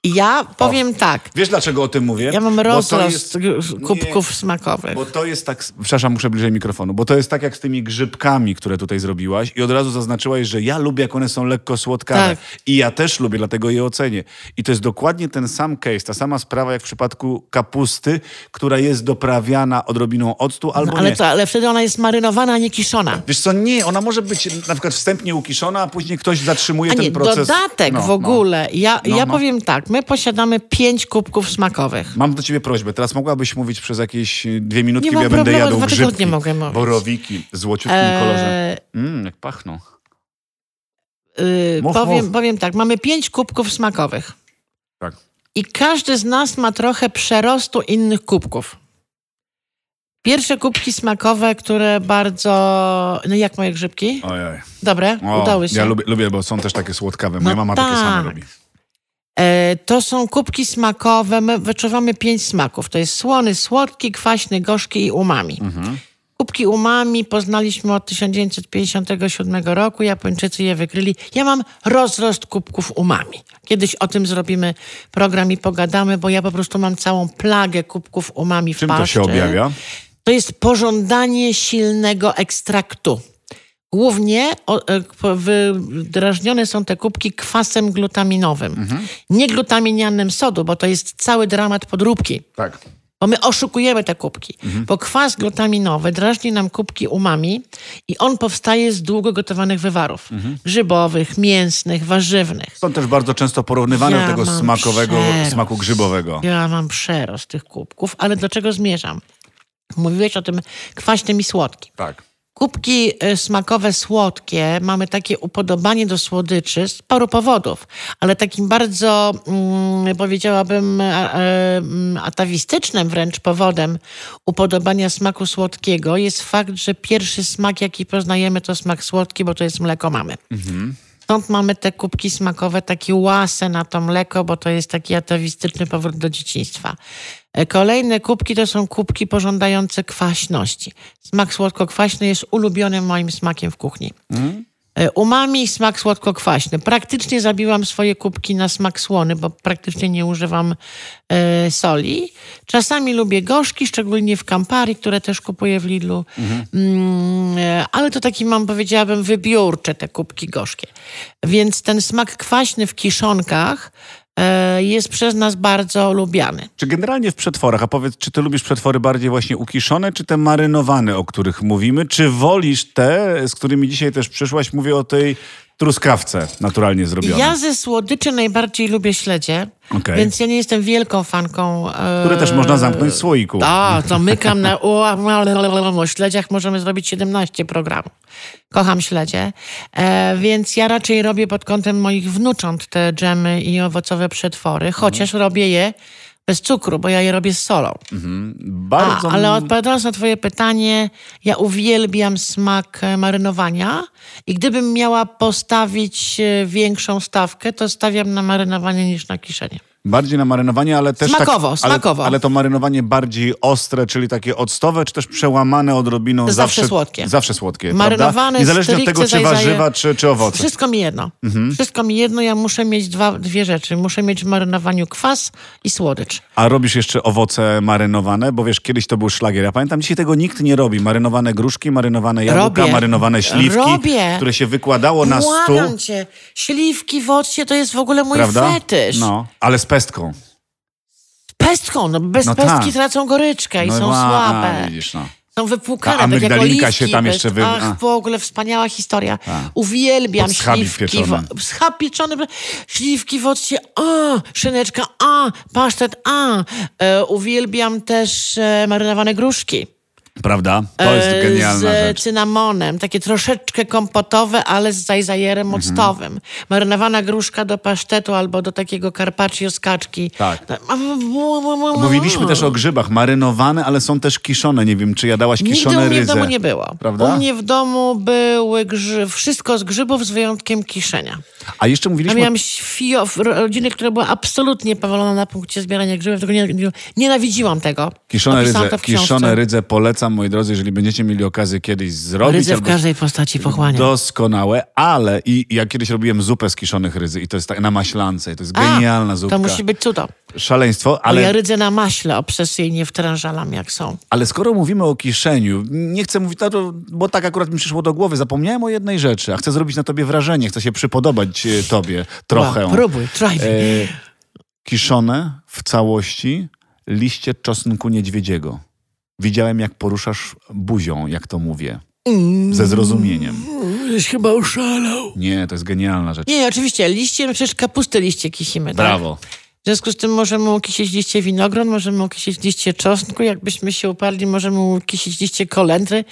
Ja powiem tak. Wiesz dlaczego o tym mówię? Ja mam rozrost jest- g- Nie. kubków smakowych. Bo to jest tak, przepraszam, muszę bliżej mikrofonu, bo to jest tak jak z tymi grzybkami, które tutaj zrobiłaś i od razu zaznaczyłaś, że ja lubię, jak one są lekko słodkawe. Tak. I ja też lubię, dlatego je ocenię. I to jest dokładnie ten sam case, ta sama sprawa jak w przypadku kapusty, która jest doprawiana odrobiną octu albo No, ale nie. co, ale wtedy ona jest marynowana, a nie kiszona. Wiesz co, nie, ona może być na przykład wstępnie ukiszona, a później ktoś zatrzymuje A nie, ten proces. dodatek No, w no. ogóle. Ja, No, ja no. powiem tak, my posiadamy pięć kubków smakowych. Mam do ciebie prośbę. Teraz mogłabyś mówić przez jakieś y, dwie minutki, Nie bo ja będę jadł dwa grzybki, tygodnie mogę mówić. borowiki w złociutkim Eee, kolorze. Mmm, jak pachną. Yy, powiem, powiem tak, mamy pięć kubków smakowych. Tak. I każdy z nas ma trochę przerostu innych kubków. Pierwsze kubki smakowe, które bardzo... No jak moje grzybki? Ojej. Dobre, O, udały się. Ja lubię, lubię, bo są też takie słodkawe. Moja No mama takie same tak. robi. E, to są kubki smakowe. My wyczuwamy pięć smaków. To jest słony, słodki, kwaśny, gorzki i umami. Mhm. Kubki umami poznaliśmy od 1957 roku. Japończycy je wykryli. Ja mam rozrost kubków umami. Kiedyś o tym zrobimy program i pogadamy, bo ja po prostu mam całą plagę kubków umami w Czym to się objawia? To jest pożądanie silnego ekstraktu. Głównie e, wydrażnione są te kubki kwasem glutaminowym. Nie glutaminianem sodu, bo to jest cały dramat podróbki. Tak. Bo my oszukujemy te kubki. Bo kwas glutaminowy drażni nam kubki umami i on powstaje z długo gotowanych wywarów. Grzybowych, mięsnych, warzywnych. Są też bardzo często porównywane Ja do tego smakowego, przerost. smaku grzybowego. Ja mam przerost tych kubków, ale do czego zmierzam? Mówiłeś o tym kwaśnym i słodkim. Tak. Kubki y, smakowe słodkie, mamy takie upodobanie do słodyczy. Z paru powodów, ale takim bardzo, mm, powiedziałabym, mm, atawistycznym wręcz powodem upodobania smaku słodkiego jest fakt, że pierwszy smak, jaki poznajemy, to smak słodki, bo to jest mleko mamy. Stąd mamy te kubki smakowe, takie łase na to mleko, bo to jest taki atawistyczny powrót do dzieciństwa. E, Kolejne kubki to są kubki pożądające kwaśności. Smak słodko-kwaśny jest ulubionym moim smakiem w kuchni. E, Umami i smak słodko-kwaśny. Praktycznie zabiłam swoje kubki na smak słony, bo praktycznie nie używam e, soli. Czasami lubię gorzki, szczególnie w Campari, które też kupuję w Lidlu. Mm, e, ale to taki mam, powiedziałabym, wybiórcze te kubki gorzkie. Więc ten smak kwaśny w kiszonkach e, jest przez nas bardzo lubiany. Czy generalnie w przetworach, a powiedz, czy ty lubisz przetwory bardziej właśnie ukiszone, czy te marynowane, o których mówimy? Czy wolisz te, z którymi dzisiaj też przyszłaś? Mówię o tej truskawce naturalnie zrobionej. Ja ze słodyczy najbardziej lubię śledzie, Okej. więc ja nie jestem wielką fanką. E, Które też można zamknąć w słoiku. To mykam na... O, o śledziach możemy zrobić 17 programów. Kocham śledzie, e, więc ja raczej robię pod kątem moich wnucząt te dżemy i owocowe przetwory, chociaż robię je bez cukru, bo ja je robię z solą. Bardzo... A, ale odpowiadając na twoje pytanie, ja uwielbiam smak e, marynowania i gdybym miała postawić e, większą stawkę, to stawiam na marynowanie niż na kiszenie. Bardziej na marynowanie, ale też Smakowo, tak, smakowo. Ale, ale to marynowanie bardziej ostre, czyli takie octowe, czy też przełamane odrobiną zawsze zawsze słodkie. Zawsze słodkie, Marynowane? Niezależnie od tego, czy warzywa, czy, czy owoce. Wszystko mi jedno. Mhm. Wszystko mi jedno, ja muszę mieć dwa, dwie rzeczy. Muszę mieć w marynowaniu kwas i słodycz. A robisz jeszcze owoce marynowane? Bo wiesz, kiedyś to był szlagier. Ja pamiętam, dzisiaj tego nikt nie robi. Marynowane gruszki, marynowane jabłka, Robię. marynowane śliwki, Robię. które się wykładało na stół. Błagam cię, śliwki w occie to jest w ogóle mój Prawda? fetysz. No, ale z pestką. Pestką, no bez No pestki tak. tracą goryczkę i No są a, słabe. A, widzisz, no. Są wypłukane, A tak jak oliwki. się tam jeszcze wy- Ach, a. w ogóle wspaniała historia. Uwielbiam Pod schabik śliwki. W, schab pieczony, śliwki w occie, a, szyneczka, a, pasztet, a. E, uwielbiam też e, marynowane gruszki. Prawda? To jest E, genialna z rzecz. cynamonem, takie troszeczkę kompotowe, ale z zajzajerem Mhm. octowym. Marynowana gruszka do pasztetu albo do takiego carpaccio z kaczki. Tak. Mówiliśmy też o grzybach. Marynowane, ale są też kiszone. Nie wiem, czy jadałaś Nigdy kiszone u mnie w domu nie było. Prawda? U mnie w domu były grzy... wszystko z grzybów z wyjątkiem kiszenia. A jeszcze mówiliśmy... miałam fio, rodzinę, która była absolutnie powalona na punkcie zbierania grzybów, tylko nie, nie, nienawidziłam tego. Kiszone Opisałam rydze, kiszone rydze polecam, moi drodzy, jeżeli będziecie mieli okazję kiedyś zrobić. Rydze w każdej postaci pochłania. Doskonałe, ale i ja kiedyś robiłem zupę z kiszonych ryzy i to jest tak na maślance to jest A, genialna zupka. To musi być cudo. Szaleństwo, Ale... Ja ale, rydzę na maśle obsesyjnie wtrążalam jak są. ale skoro mówimy o kiszeniu, nie chcę mówić, no bo tak akurat mi przyszło do głowy, zapomniałem o jednej rzeczy, a chcę zrobić na tobie wrażenie, chcę się przypodobać e, tobie trochę. Wow, próbuj, try. E, kiszone w całości liście czosnku niedźwiedziego. Widziałem, jak poruszasz buzią, jak to mówię. Ze zrozumieniem. Żeś chyba oszalał. Nie, to jest genialna rzecz. Nie, oczywiście, liście, no przecież kapusty liście kisimy, tak? Brawo. W związku z tym możemy ukisić liście winogron, możemy ukisić liście czosnku, jakbyśmy się uparli, możemy ukisić liście kolendry,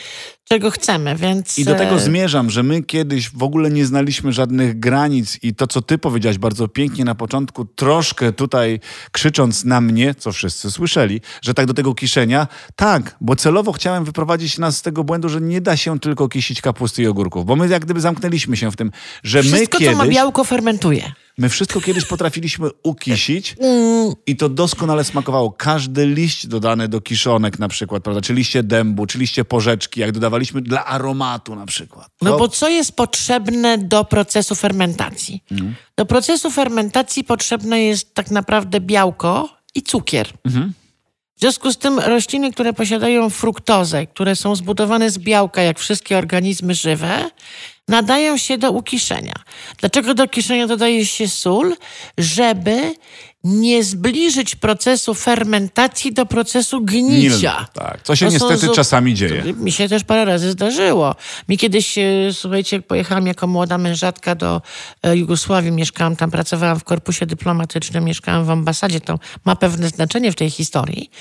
czego chcemy, więc... I do tego e, zmierzam, że my kiedyś w ogóle nie znaliśmy żadnych granic i to, co ty powiedziałaś bardzo pięknie na początku, troszkę tutaj krzycząc na mnie, co wszyscy słyszeli, że tak do tego kiszenia, tak, bo celowo chciałem wyprowadzić nas z tego błędu, że nie da się tylko kisić kapusty i ogórków, bo my jak gdyby zamknęliśmy się w tym, że my Wszystko, co ma kiedyś, białko, fermentuje. My wszystko kiedyś potrafiliśmy ukisić Mm. i to doskonale smakowało. Każdy liść dodany do kiszonek na przykład, prawda, czy liście dębu, czy liście porzeczki, jak dodawaliśmy dla aromatu na przykład. No To- bo co jest potrzebne do procesu fermentacji? Mhm. Do procesu fermentacji potrzebne jest tak naprawdę białko i cukier. Mhm. W związku z tym rośliny, które posiadają fruktozę, które są zbudowane z białka, jak wszystkie organizmy żywe, nadają się do ukiszenia. Dlaczego do kiszenia dodaje się sól? Żeby nie zbliżyć procesu fermentacji do procesu gnicia. Nil, tak, co się To niestety czasami dzieje. Mi się też parę razy zdarzyło. Mi kiedyś, e, słuchajcie, pojechałam jako młoda mężatka do e, Jugosławii, mieszkałam tam, pracowałam w korpusie dyplomatycznym, mieszkałam w ambasadzie, to ma pewne znaczenie w tej historii.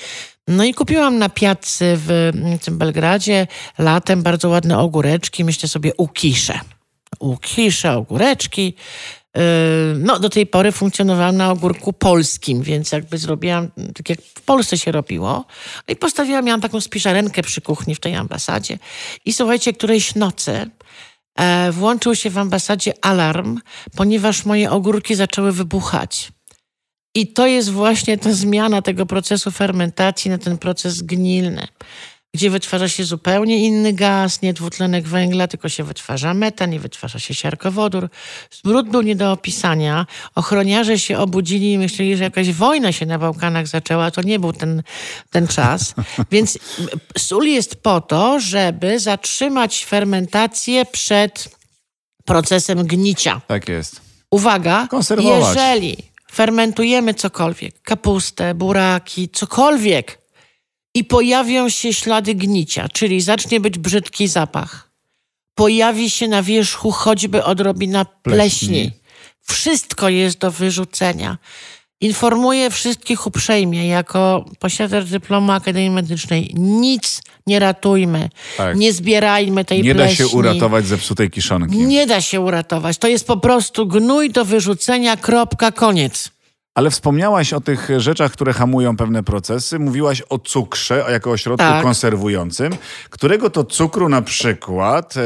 No i kupiłam na piacy w mm, tym Belgradzie latem bardzo ładne ogóreczki. Myślę sobie, ukiszę. Ukiszę ogóreczki. Yy, No, do tej pory funkcjonowałam na ogórku polskim, więc jakby zrobiłam tak, jak w Polsce się robiło. I postawiłam, miałam taką spiżarenkę przy kuchni w tej ambasadzie. I słuchajcie, którejś nocy e, włączył się w ambasadzie alarm, ponieważ moje ogórki zaczęły wybuchać. I to jest właśnie ta zmiana tego procesu fermentacji na ten proces gnilny, gdzie wytwarza się zupełnie inny gaz, nie dwutlenek węgla, tylko się wytwarza metan i wytwarza się siarkowodór. Smród był nie do opisania. Ochroniarze się obudzili i myśleli, że jakaś wojna się na Bałkanach zaczęła. To nie był ten, ten czas. Więc sól jest po to, żeby zatrzymać fermentację przed procesem gnicia. Tak jest. Uwaga, Konserwować. jeżeli fermentujemy cokolwiek, kapustę, buraki, cokolwiek i pojawią się ślady gnicia, czyli zacznie być brzydki zapach, pojawi się na wierzchu choćby odrobina pleśni, Pleśni. wszystko jest do wyrzucenia. Informuję wszystkich uprzejmie, jako posiadacz dyplomu Akademii Medycznej, nic nie ratujmy, Tak. nie zbierajmy tej Nie da pleśni. się uratować zepsutej kiszonki. Nie da się uratować. To jest po prostu gnój do wyrzucenia, kropka, koniec. Ale wspomniałaś o tych rzeczach, które hamują pewne procesy. Mówiłaś o cukrze jako o środku Tak. konserwującym, którego to cukru na przykład e,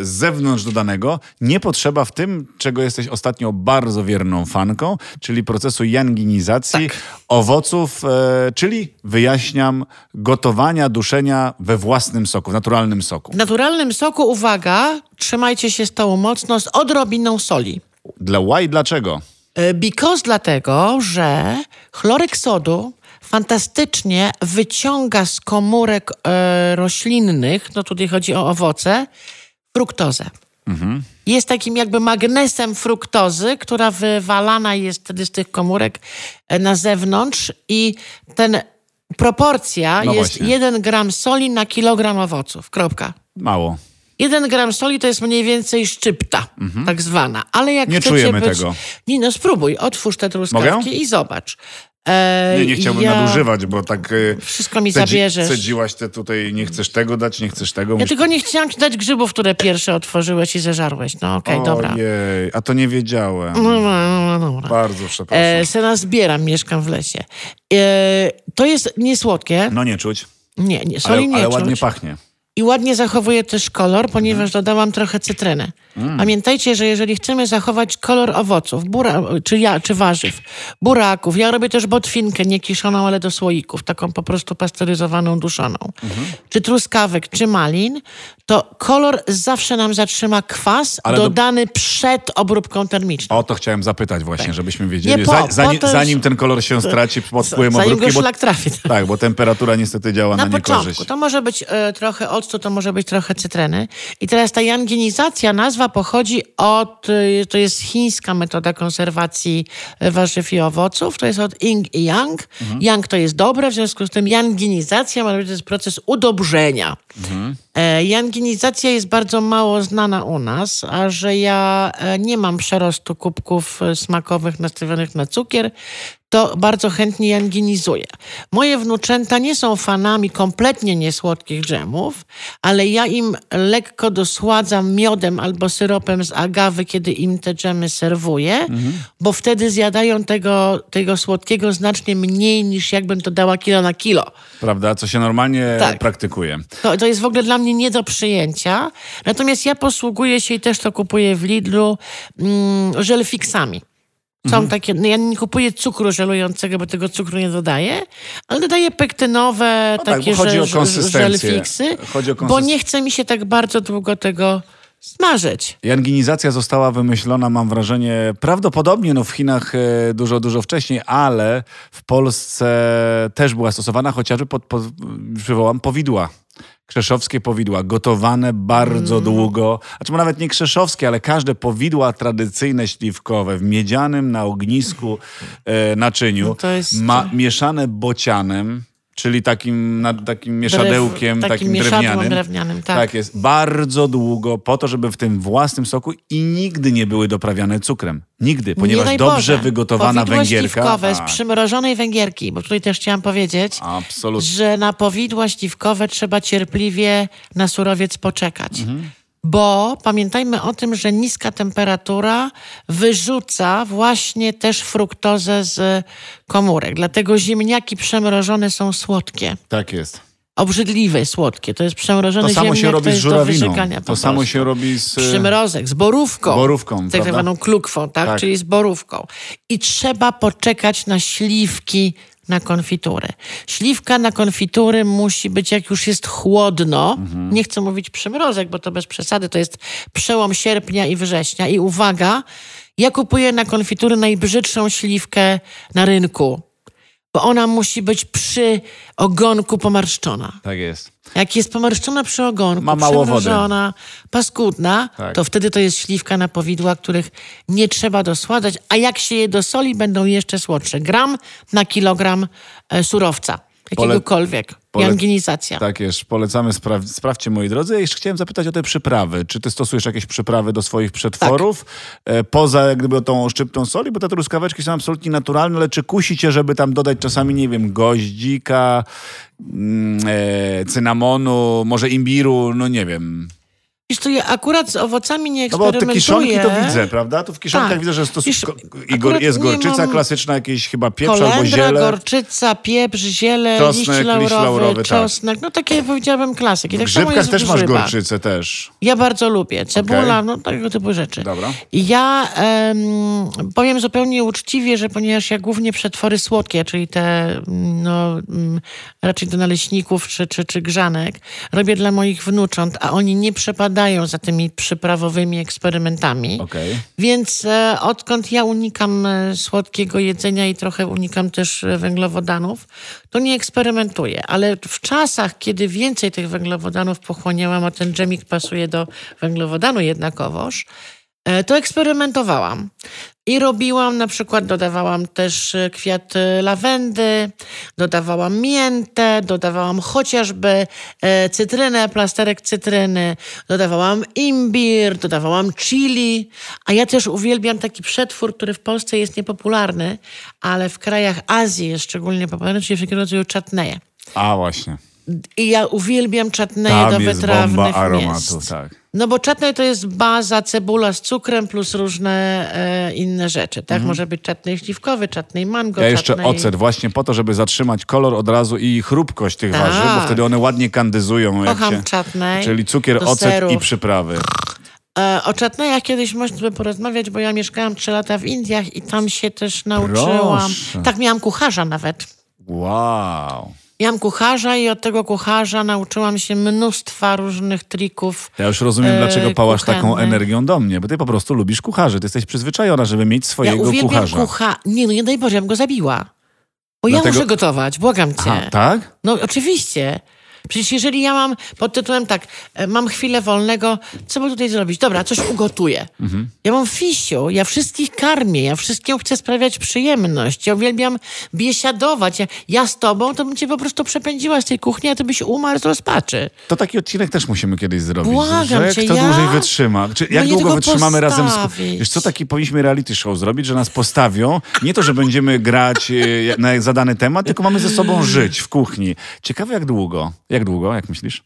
z zewnątrz dodanego nie potrzeba w tym, czego jesteś ostatnio bardzo wierną fanką, czyli procesu janginizacji Tak. owoców, e, czyli wyjaśniam, gotowania, duszenia we własnym soku, w naturalnym soku. W naturalnym soku, uwaga, trzymajcie się stołu mocno z odrobiną soli. Dla why? Dlaczego? E, Because dlatego, że chlorek sodu fantastycznie wyciąga z komórek e, roślinnych, no tutaj chodzi o owoce, fruktozę. Jest takim jakby magnesem fruktozy, która wywalana jest wtedy z tych komórek e, na zewnątrz i ten proporcja No jest właśnie. 1 gram soli na kilogram owoców. Kropka. Mało. 1 gram soli to jest mniej więcej szczypta, tak zwana. Ale jak Mhm. Nie czujemy być... tego. Nie, no spróbuj, otwórz te truskawki Mogę? i zobacz. E, Nie, nie chciałbym ja... nadużywać, bo tak... e, Wszystko mi cedzi- zabierzesz. Cedziłaś te tutaj, nie chcesz tego dać, nie chcesz tego. Ja tylko nie chciałam ci dać grzybów, które pierwsze otworzyłeś i zeżarłeś. No okej, dobra. Ojej, a to nie wiedziałem. No, no, no, dobra. Bardzo przepraszam. E, sena zbieram, mieszkam w lesie. E, to jest niesłodkie. No nie czuć, Nie, nie, ale, soli nie ale czuć. ładnie pachnie. I ładnie zachowuje też kolor, ponieważ Mhm. dodałam trochę cytryny. Mm. Pamiętajcie, że jeżeli chcemy zachować kolor owoców, bura, czy, ja, czy warzyw, buraków, ja robię też botwinkę, nie kiszoną, ale do słoików, taką po prostu pasteryzowaną, duszoną, Mhm. czy truskawek, czy malin, to kolor zawsze nam zatrzyma kwas Ale do- dodany przed obróbką termiczną. O to chciałem zapytać właśnie, żebyśmy wiedzieli, Nie po, za, zanim, już- zanim ten kolor się straci pod wpływem Zanim obróbki. go szlak trafi. Tak, bo temperatura niestety działa na, Na niekorzyść. początku. To może być e, trochę octu, to może być trochę cytryny. I teraz ta janginizacja, nazwa pochodzi od, e, to jest chińska metoda konserwacji e, warzyw i owoców. To jest od ing i yang. Yang to jest dobre, w związku z tym janginizacja to jest proces udobrzenia. E, Janginizacja jest bardzo mało znana u nas, a że ja e, nie mam przerostu kubków e, smakowych nastawionych na cukier, to bardzo chętnie janginizuję. Moje wnuczęta nie są fanami kompletnie niesłodkich dżemów, ale ja im lekko dosładzam miodem albo syropem z agawy, kiedy im te dżemy serwuję, bo wtedy zjadają tego, tego słodkiego znacznie mniej niż jakbym to dała kilo na kilo. Prawda? Co się normalnie Tak. praktykuje. To, to jest w ogóle dla mnie nie do przyjęcia. Natomiast ja posługuję się i też to kupuję w Lidlu mm, żelfiksami. Są Mhm. takie, no ja nie kupuję cukru żelującego, bo tego cukru nie dodaję, ale dodaję pektynowe, No tak, takie chodzi żel- żelfiksy, Chodzi o bo nie chce mi się tak bardzo długo tego smażyć. Janginizacja została wymyślona, mam wrażenie, prawdopodobnie no w Chinach e, dużo, dużo wcześniej, ale w Polsce też była stosowana, chociażby pod, pod, przywołam powidła. Krzeszowskie powidła, gotowane bardzo Mm. długo, znaczy nawet nie krzeszowskie, ale każde powidła tradycyjne śliwkowe w miedzianym na ognisku e, naczyniu, No to jest- ma, mieszane bocianem, czyli takim, na, takim mieszadełkiem, Drew- takim, mieszadłem drewnianym. drewnianym, tak. tak jest. Bardzo długo po to, żeby w tym własnym soku i nigdy nie były doprawiane cukrem. Nigdy, Nie ponieważ daj dobrze Boże. wygotowana węgierka... śliwkowe z tak, przymrożonej węgierki, bo tutaj też chciałam powiedzieć, Absolutnie. że na powidła śliwkowe trzeba cierpliwie na surowiec poczekać. Mhm. Bo pamiętajmy o tym, że niska temperatura wyrzuca właśnie też fruktozę z komórek. Dlatego ziemniaki przemrożone są słodkie. Tak jest. Obrzydliwe, słodkie. To jest przemrożony To samo ziemniak, się robi to z żurawiną. To samo prostu. się robi z... e, Przymrozek, z borówką. Borówką, Tak zwaną klukwą, tak? Tak. Czyli z borówką. I trzeba poczekać na śliwki na konfitury. Śliwka na konfitury musi być, jak już jest chłodno, Mhm. nie chcę mówić przymrozek, bo to bez przesady, to jest przełom sierpnia i września. I uwaga, ja kupuję na konfitury najbrzydszą śliwkę na rynku, bo ona musi być przy ogonku pomarszczona. Tak jest. Jak jest pomarszczona przy ogonku, Ma mało wody. paskudna, Tak. to wtedy to jest śliwka na powidła, których nie trzeba dosładzać, a jak się je dosoli, będą jeszcze słodsze. Gram na kilogram e, surowca, jakiegokolwiek. pole- Janginizacja. Tak jest. Polecamy, spra- sprawdźcie moi drodzy. Jeszcze chciałem zapytać o te przyprawy. Czy ty stosujesz jakieś przyprawy do swoich przetworów? Tak. E, poza jak gdyby tą szczyptą soli, bo te truskaweczki są absolutnie naturalne, ale czy kusi cię, żeby tam dodać czasami, nie wiem, goździka, mm, e, cynamonu, może imbiru, no nie wiem. Wiesz, to ja akurat z owocami nie No bo te eksperymentuję. kiszonki to widzę, prawda? Tu w kiszonkach Tak. widzę, że stos... Wiesz, gor- jest gorczyca klasyczna, jakieś chyba pieprz albo Kolendra, ziele. gorczyca, pieprz, ziele, Czosnek, liść liść laurowy, laurowy, tak. czosnek. No takie powiedziałabym klasyki. W Tak samo grzybkach też w masz gorczycę też. Ja bardzo lubię. Cebula, Okej. no tego typu rzeczy. Dobra. Ja em, powiem zupełnie uczciwie, że ponieważ ja głównie przetwory słodkie, czyli te no, mm, raczej do naleśników czy, czy, czy grzanek, robię dla moich wnucząt, a oni nie przepadają za tymi przyprawowymi eksperymentami. Okej. Więc e, odkąd ja unikam e, słodkiego jedzenia i trochę unikam też e, węglowodanów, to nie eksperymentuję. Ale w czasach, kiedy więcej tych węglowodanów pochłaniałam, a ten dżemik pasuje do węglowodanu jednakowoż, e, to eksperymentowałam. I robiłam, na przykład dodawałam też e, kwiat e, lawendy, dodawałam miętę, dodawałam chociażby e, cytrynę, plasterek cytryny, dodawałam imbir, dodawałam chili, a ja też uwielbiam taki przetwór, który w Polsce jest niepopularny, ale w krajach Azji jest szczególnie popularny, czyli wszelkiego rodzaju czatneje. A właśnie. I ja uwielbiam czatneje do wytrawnych bomba aromatu, miast. tak. No bo czatnej to jest baza, cebula z cukrem plus różne e, inne rzeczy, tak? Może być czatnej śliwkowy, czatnej mango. Ja jeszcze czatnej... ocet właśnie po to, żeby zatrzymać kolor od razu i chrupkość tych Tak. warzyw, bo wtedy one ładnie kandyzują. Kocham się... czatnej. Czyli cukier, ocet serów. i przyprawy. E, o czatnejach kiedyś można by porozmawiać, bo ja mieszkałam trzy lata w Indiach i tam się też nauczyłam. Proszę. Tak, miałam kucharza nawet. Wow. Miałam kucharza i od tego kucharza nauczyłam się mnóstwa różnych trików. Ja już rozumiem, e, dlaczego pałasz taką energią do mnie, bo ty po prostu lubisz kucharzy. Ty jesteś przyzwyczajona, żeby mieć Ja swojego uwielbiam kucharza. kucha... Nie, no nie daj Boże, ja bym go zabiła. Bo ja Dlatego- muszę gotować, błagam cię. Aha, tak? No oczywiście. Przecież jeżeli ja mam pod tytułem tak, e, mam chwilę wolnego, co by tutaj zrobić? Dobra, coś ugotuję. Mhm. Ja mam fisiu, ja wszystkich karmię, ja wszystkim chcę sprawiać przyjemność. Ja uwielbiam biesiadować. Ja, ja z tobą to bym cię po prostu przepędziła z tej kuchni, a ty byś umarł z rozpaczy. To taki odcinek też musimy kiedyś zrobić. Błagam że cię, kto ja- dłużej wytrzyma. Czy, jak nie długo wytrzymamy razem z... postawić. Wiesz co, taki powinniśmy reality show zrobić, że nas postawią. Nie to, że będziemy grać e, na zadany temat, tylko mamy ze sobą żyć w kuchni. Ciekawe jak długo. Jak długo, jak myślisz?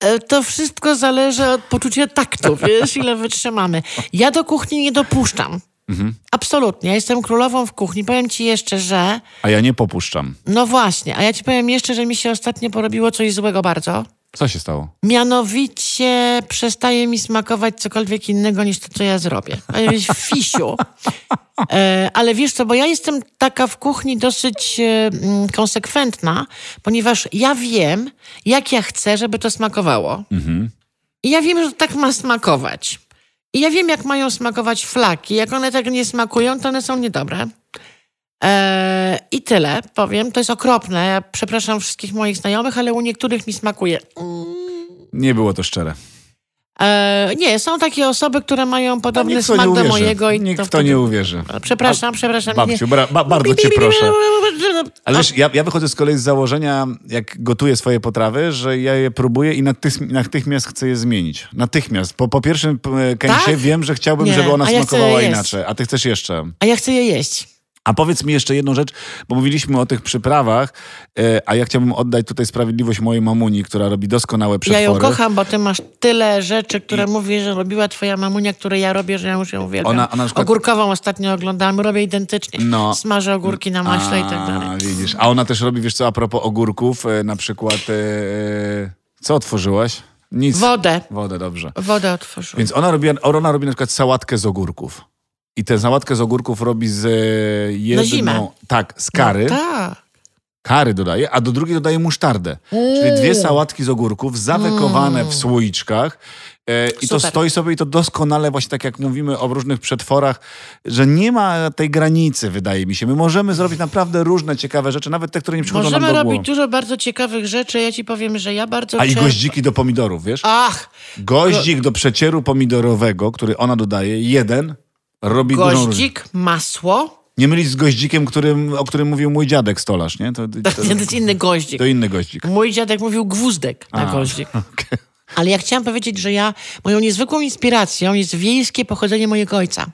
E, To wszystko zależy od poczucia taktu, wiesz, ile wytrzymamy. Ja do kuchni nie dopuszczam. Mhm. Absolutnie. Ja jestem królową w kuchni. Powiem ci jeszcze, że A ja nie popuszczam. No właśnie, a ja ci powiem jeszcze, że mi się ostatnio porobiło coś złego bardzo. Co się stało? Mianowicie przestaje mi smakować cokolwiek innego niż to, co ja zrobię. Fisiu. E, ale wiesz co, bo ja jestem taka w kuchni dosyć e, mm, konsekwentna, ponieważ ja wiem, jak ja chcę, żeby to smakowało. I ja wiem, że to tak ma smakować. I ja wiem, jak mają smakować flaki. Jak one tak nie smakują, to one są niedobre. Eee, I tyle, powiem. To jest okropne. Ja przepraszam wszystkich moich znajomych, ale u niektórych mi smakuje. Nie było to szczere. Eee, nie, są takie osoby, które mają podobny smak do mojego. I Nikt to w to nie uwierzy. Przepraszam, przepraszam. Babciu, bra, ba, bardzo cię proszę. Ale wiesz, ja, ja wychodzę z kolei z założenia, jak gotuję swoje potrawy, że ja je próbuję i natychmiast, natychmiast chcę je zmienić. Natychmiast. Po, po pierwszym e, kęsie Tak? wiem, że chciałbym, Nie, żeby ona a ja smakowała inaczej. A ty chcesz jeszcze. A ja chcę je jeść. A powiedz mi jeszcze jedną rzecz, bo mówiliśmy o tych przyprawach, e, a ja chciałbym oddać tutaj sprawiedliwość mojej mamuni, która robi doskonałe Ja przetwory. ją kocham, bo ty masz tyle rzeczy, które mówisz, że robiła twoja mamunia, które ja robię, że ja już ją uwielbiam. Ona- ona na przykład- Ogórkową ostatnio oglądałam, robię identycznie. No. Smażę ogórki na maśle i tak A, dalej. widzisz. A ona też robi, wiesz co, a propos ogórków, e, na przykład... E, co otworzyłaś? Nic. Wodę. Wodę, dobrze. Wodę otworzyłam. Więc ona robi, ona robi na przykład sałatkę z ogórków. I tę sałatkę z ogórków robi z e, jedną... zimę. Tak, z kary. No, tak. Kary dodaje, a do drugiej dodaje musztardę. Czyli dwie sałatki z ogórków zawekowane w słoiczkach. E, I to stoi sobie i to doskonale, właśnie tak jak mówimy o różnych przetworach, że nie ma tej granicy, wydaje mi się. My możemy zrobić naprawdę różne ciekawe rzeczy, nawet te, które nie przychodzą Możemy nam do robić głowy. dużo bardzo ciekawych rzeczy. Ja ci powiem, że ja bardzo A i goździki do pomidorów, wiesz? Ach, Goździk do przecieru pomidorowego, który ona dodaje, jeden, robi dużą goździk, masło. Nie mylić z goździkiem, którym, o którym mówił mój dziadek stolarz, nie? To, to, To jest inny goździk. to inny goździk. Mój dziadek mówił gwózdek na A, goździk. okej. Ale ja chciałam powiedzieć, że ja, moją niezwykłą inspiracją jest wiejskie pochodzenie mojego ojca.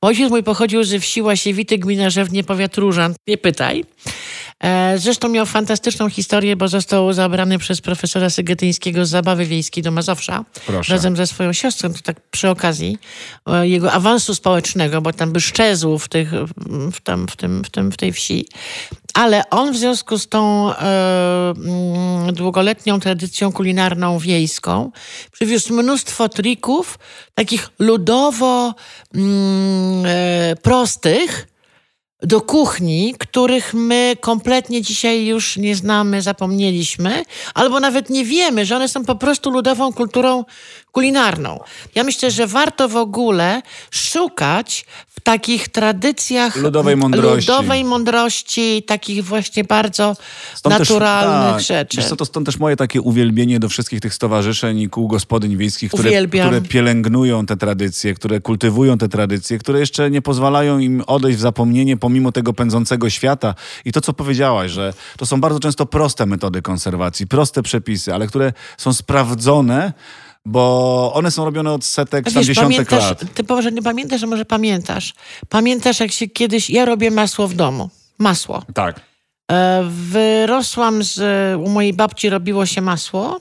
Ojciec mój pochodził ze wsi Łasiewity, gmina Rzewnie, powiat Różan. Nie pytaj. E, Zresztą miał fantastyczną historię, bo został zabrany przez profesora Sygetyńskiego z zabawy wiejskiej do Mazowsza. Proszę. Razem ze swoją siostrą, to tak przy okazji e, jego awansu społecznego, bo tam by szczezł w, tych, w, tam, w, tym, w, tym, w tej wsi. Ale on w związku z tą e, mm, długoletnią tradycją kulinarną wiejską przywiózł mnóstwo trików, takich ludowo mm, e, prostych, do kuchni, których my kompletnie dzisiaj już nie znamy, zapomnieliśmy, albo nawet nie wiemy, że one są po prostu ludową kulturą kulinarną. Ja myślę, że warto w ogóle szukać w takich tradycjach Ludowej mądrości. ludowej mądrości takich właśnie bardzo Stąd też- naturalnych tak. rzeczy. Wiesz co, to stąd też moje takie uwielbienie do wszystkich tych stowarzyszeń i kół gospodyń wiejskich, które, które pielęgnują te tradycje, które kultywują te tradycje, które jeszcze nie pozwalają im odejść w zapomnienie pomimo tego pędzącego świata. I to, co powiedziałaś, że to są bardzo często proste metody konserwacji, proste przepisy, ale które są sprawdzone, bo one są robione od setek, tam dziesiątek lat. ty powiesz, że nie pamiętasz, a może pamiętasz. Pamiętasz, jak się kiedyś... Ja robię masło w domu. Masło. Tak. E, Wyrosłam z... U mojej babci robiło się masło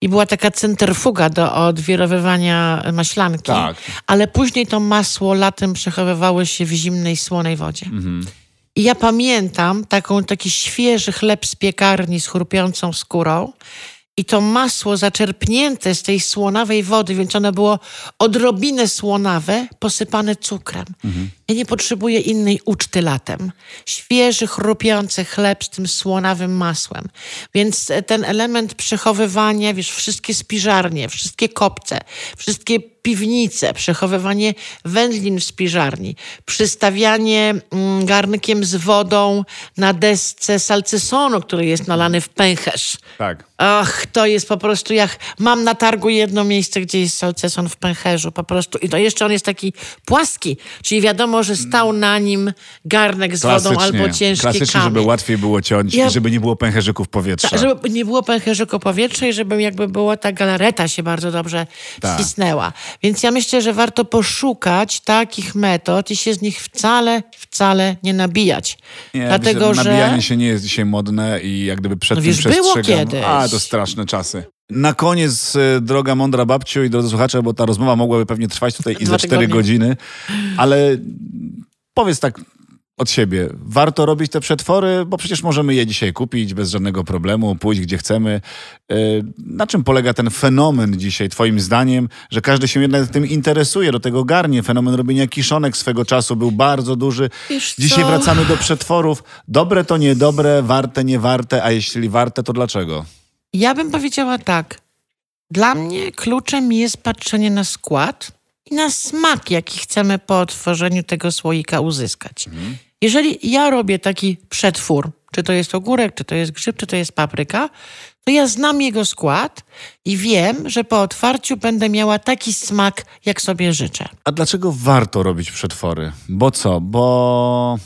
i była taka centryfuga do odwirowywania maślanki. Tak. Ale później to masło latem przechowywało się w zimnej, słonej wodzie. Mhm. I ja pamiętam taką, taki świeży chleb z piekarni z chrupiącą skórą i to masło zaczerpnięte z tej słonawej wody, więc ono było odrobinę słonawe, posypane cukrem. Ja nie potrzebuję innej uczty latem. Świeży, chrupiący chleb z tym słonawym masłem. Więc e, ten element przechowywania, wiesz, wszystkie spiżarnie, wszystkie kopce, wszystkie piwnice, przechowywanie wędlin w spiżarni, przystawianie mm, garnkiem z wodą na desce salcesonu, który jest nalany w pęcherz. Tak. Ach, to jest po prostu jak mam na targu jedno miejsce, gdzie jest salceson w pęcherzu, po prostu. I to jeszcze on jest taki płaski, czyli wiadomo, że stał na nim garnek z wodą albo ciężkie Klasycznie, kamień. żeby łatwiej było ciąć Ja- i żeby nie było pęcherzyków powietrza. Tak, żeby nie było pęcherzyku powietrza i żeby jakby było ta galareta się bardzo dobrze ścisnęła. Więc ja myślę, że warto poszukać takich metod i się z nich wcale, wcale nie nabijać. Nie, Dlatego, myślę, że... Nabijanie się nie jest dzisiaj modne i jak gdyby przed No tym wiesz, było przestrzegam. kiedyś. A, to straszne czasy. Na koniec, e, droga mądra babciu i drodzy słuchacze, bo ta rozmowa mogłaby pewnie trwać tutaj i Dwa za cztery godziny, ale powiedz tak od siebie, warto robić te przetwory, bo przecież możemy je dzisiaj kupić bez żadnego problemu, pójść gdzie chcemy. E, Na czym polega ten fenomen dzisiaj, twoim zdaniem, że każdy się jednak tym interesuje, do tego garnie? Fenomen robienia kiszonek swego czasu był bardzo duży. Wiesz Dzisiaj co? wracamy do przetworów. Dobre to niedobre, warte, nie warte, a jeśli warte, to dlaczego? Ja bym powiedziała tak. Dla mnie kluczem jest patrzenie na skład i na smak, jaki chcemy po otworzeniu tego słoika uzyskać. Jeżeli ja robię taki przetwór, czy to jest ogórek, czy to jest grzyb, czy to jest papryka, to ja znam jego skład i wiem, że po otwarciu będę miała taki smak, jak sobie życzę. A dlaczego warto robić przetwory? Bo co? Bo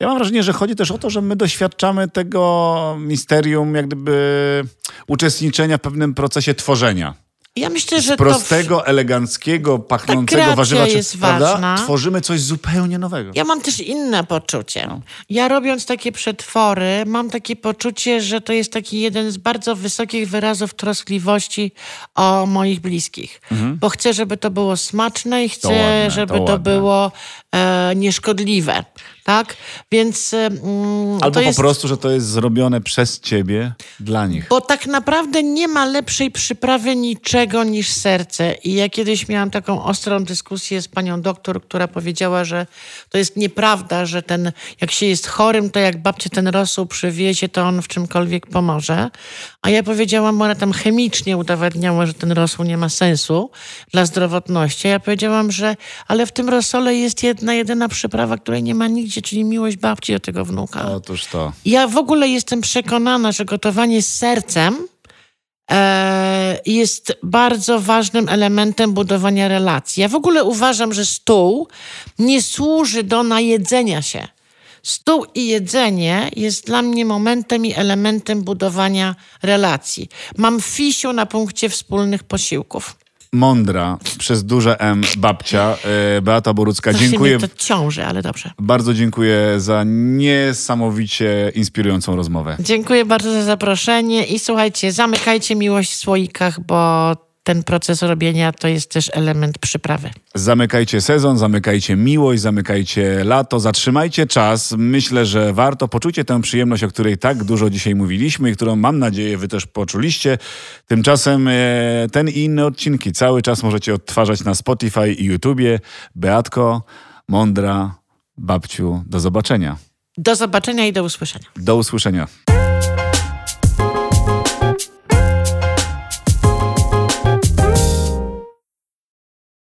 ja mam wrażenie, że chodzi też o to, że my doświadczamy tego misterium, jak gdyby uczestniczenia w pewnym procesie tworzenia. Ja myślę, Z że to... w- prostego, eleganckiego, pachnącego kreacja warzywa, czy, jest prawda? ważna. tworzymy coś zupełnie nowego. Ja mam też inne poczucie. No. Ja robiąc takie przetwory, mam takie poczucie, że to jest taki jeden z bardzo wysokich wyrazów troskliwości o moich bliskich. Bo chcę, żeby to było smaczne i chcę, Mhm. ładne, żeby to to, było e, nieszkodliwe. Tak? Więc mm, Albo po jest... prostu, że to jest zrobione przez ciebie dla nich. Bo tak naprawdę nie ma lepszej przyprawy niczego niż serce. I ja kiedyś miałam taką ostrą dyskusję z panią doktor, która powiedziała, że to jest nieprawda, że ten, jak się jest chorym, to jak babcie ten rosół przywiezie, to on w czymkolwiek pomoże. A ja powiedziałam, ona tam chemicznie udowadniała, że ten rosół nie ma sensu dla zdrowotności. Ja powiedziałam, że ale w tym rosole jest jedna, jedyna przyprawa, której nie ma nigdzie, czyli miłość babci do tego wnuka. Otóż to. Ja w ogóle jestem przekonana, że gotowanie z sercem e, jest bardzo ważnym elementem budowania relacji. Ja w ogóle uważam, że stół nie służy do najedzenia się. Stół i jedzenie jest dla mnie momentem i elementem budowania relacji. Mam fisiu na punkcie wspólnych posiłków. Mądra, przez duże M, babcia, e, Beata Borucka. Strasznie Dziękuję. to ciąży, ale dobrze. Bardzo dziękuję za niesamowicie inspirującą rozmowę. Dziękuję bardzo za zaproszenie i słuchajcie, zamykajcie miłość w słoikach, bo ten proces robienia to jest też element przyprawy. Zamykajcie sezon, zamykajcie miłość, zamykajcie lato, zatrzymajcie czas. Myślę, że warto. Poczujcie tę przyjemność, o której tak dużo dzisiaj mówiliśmy i którą mam nadzieję wy też poczuliście. Tymczasem e, ten i inne odcinki cały czas możecie odtwarzać na Spotify i YouTubie. Beatko, mądra, babciu, do zobaczenia. Do zobaczenia i do usłyszenia. Do usłyszenia.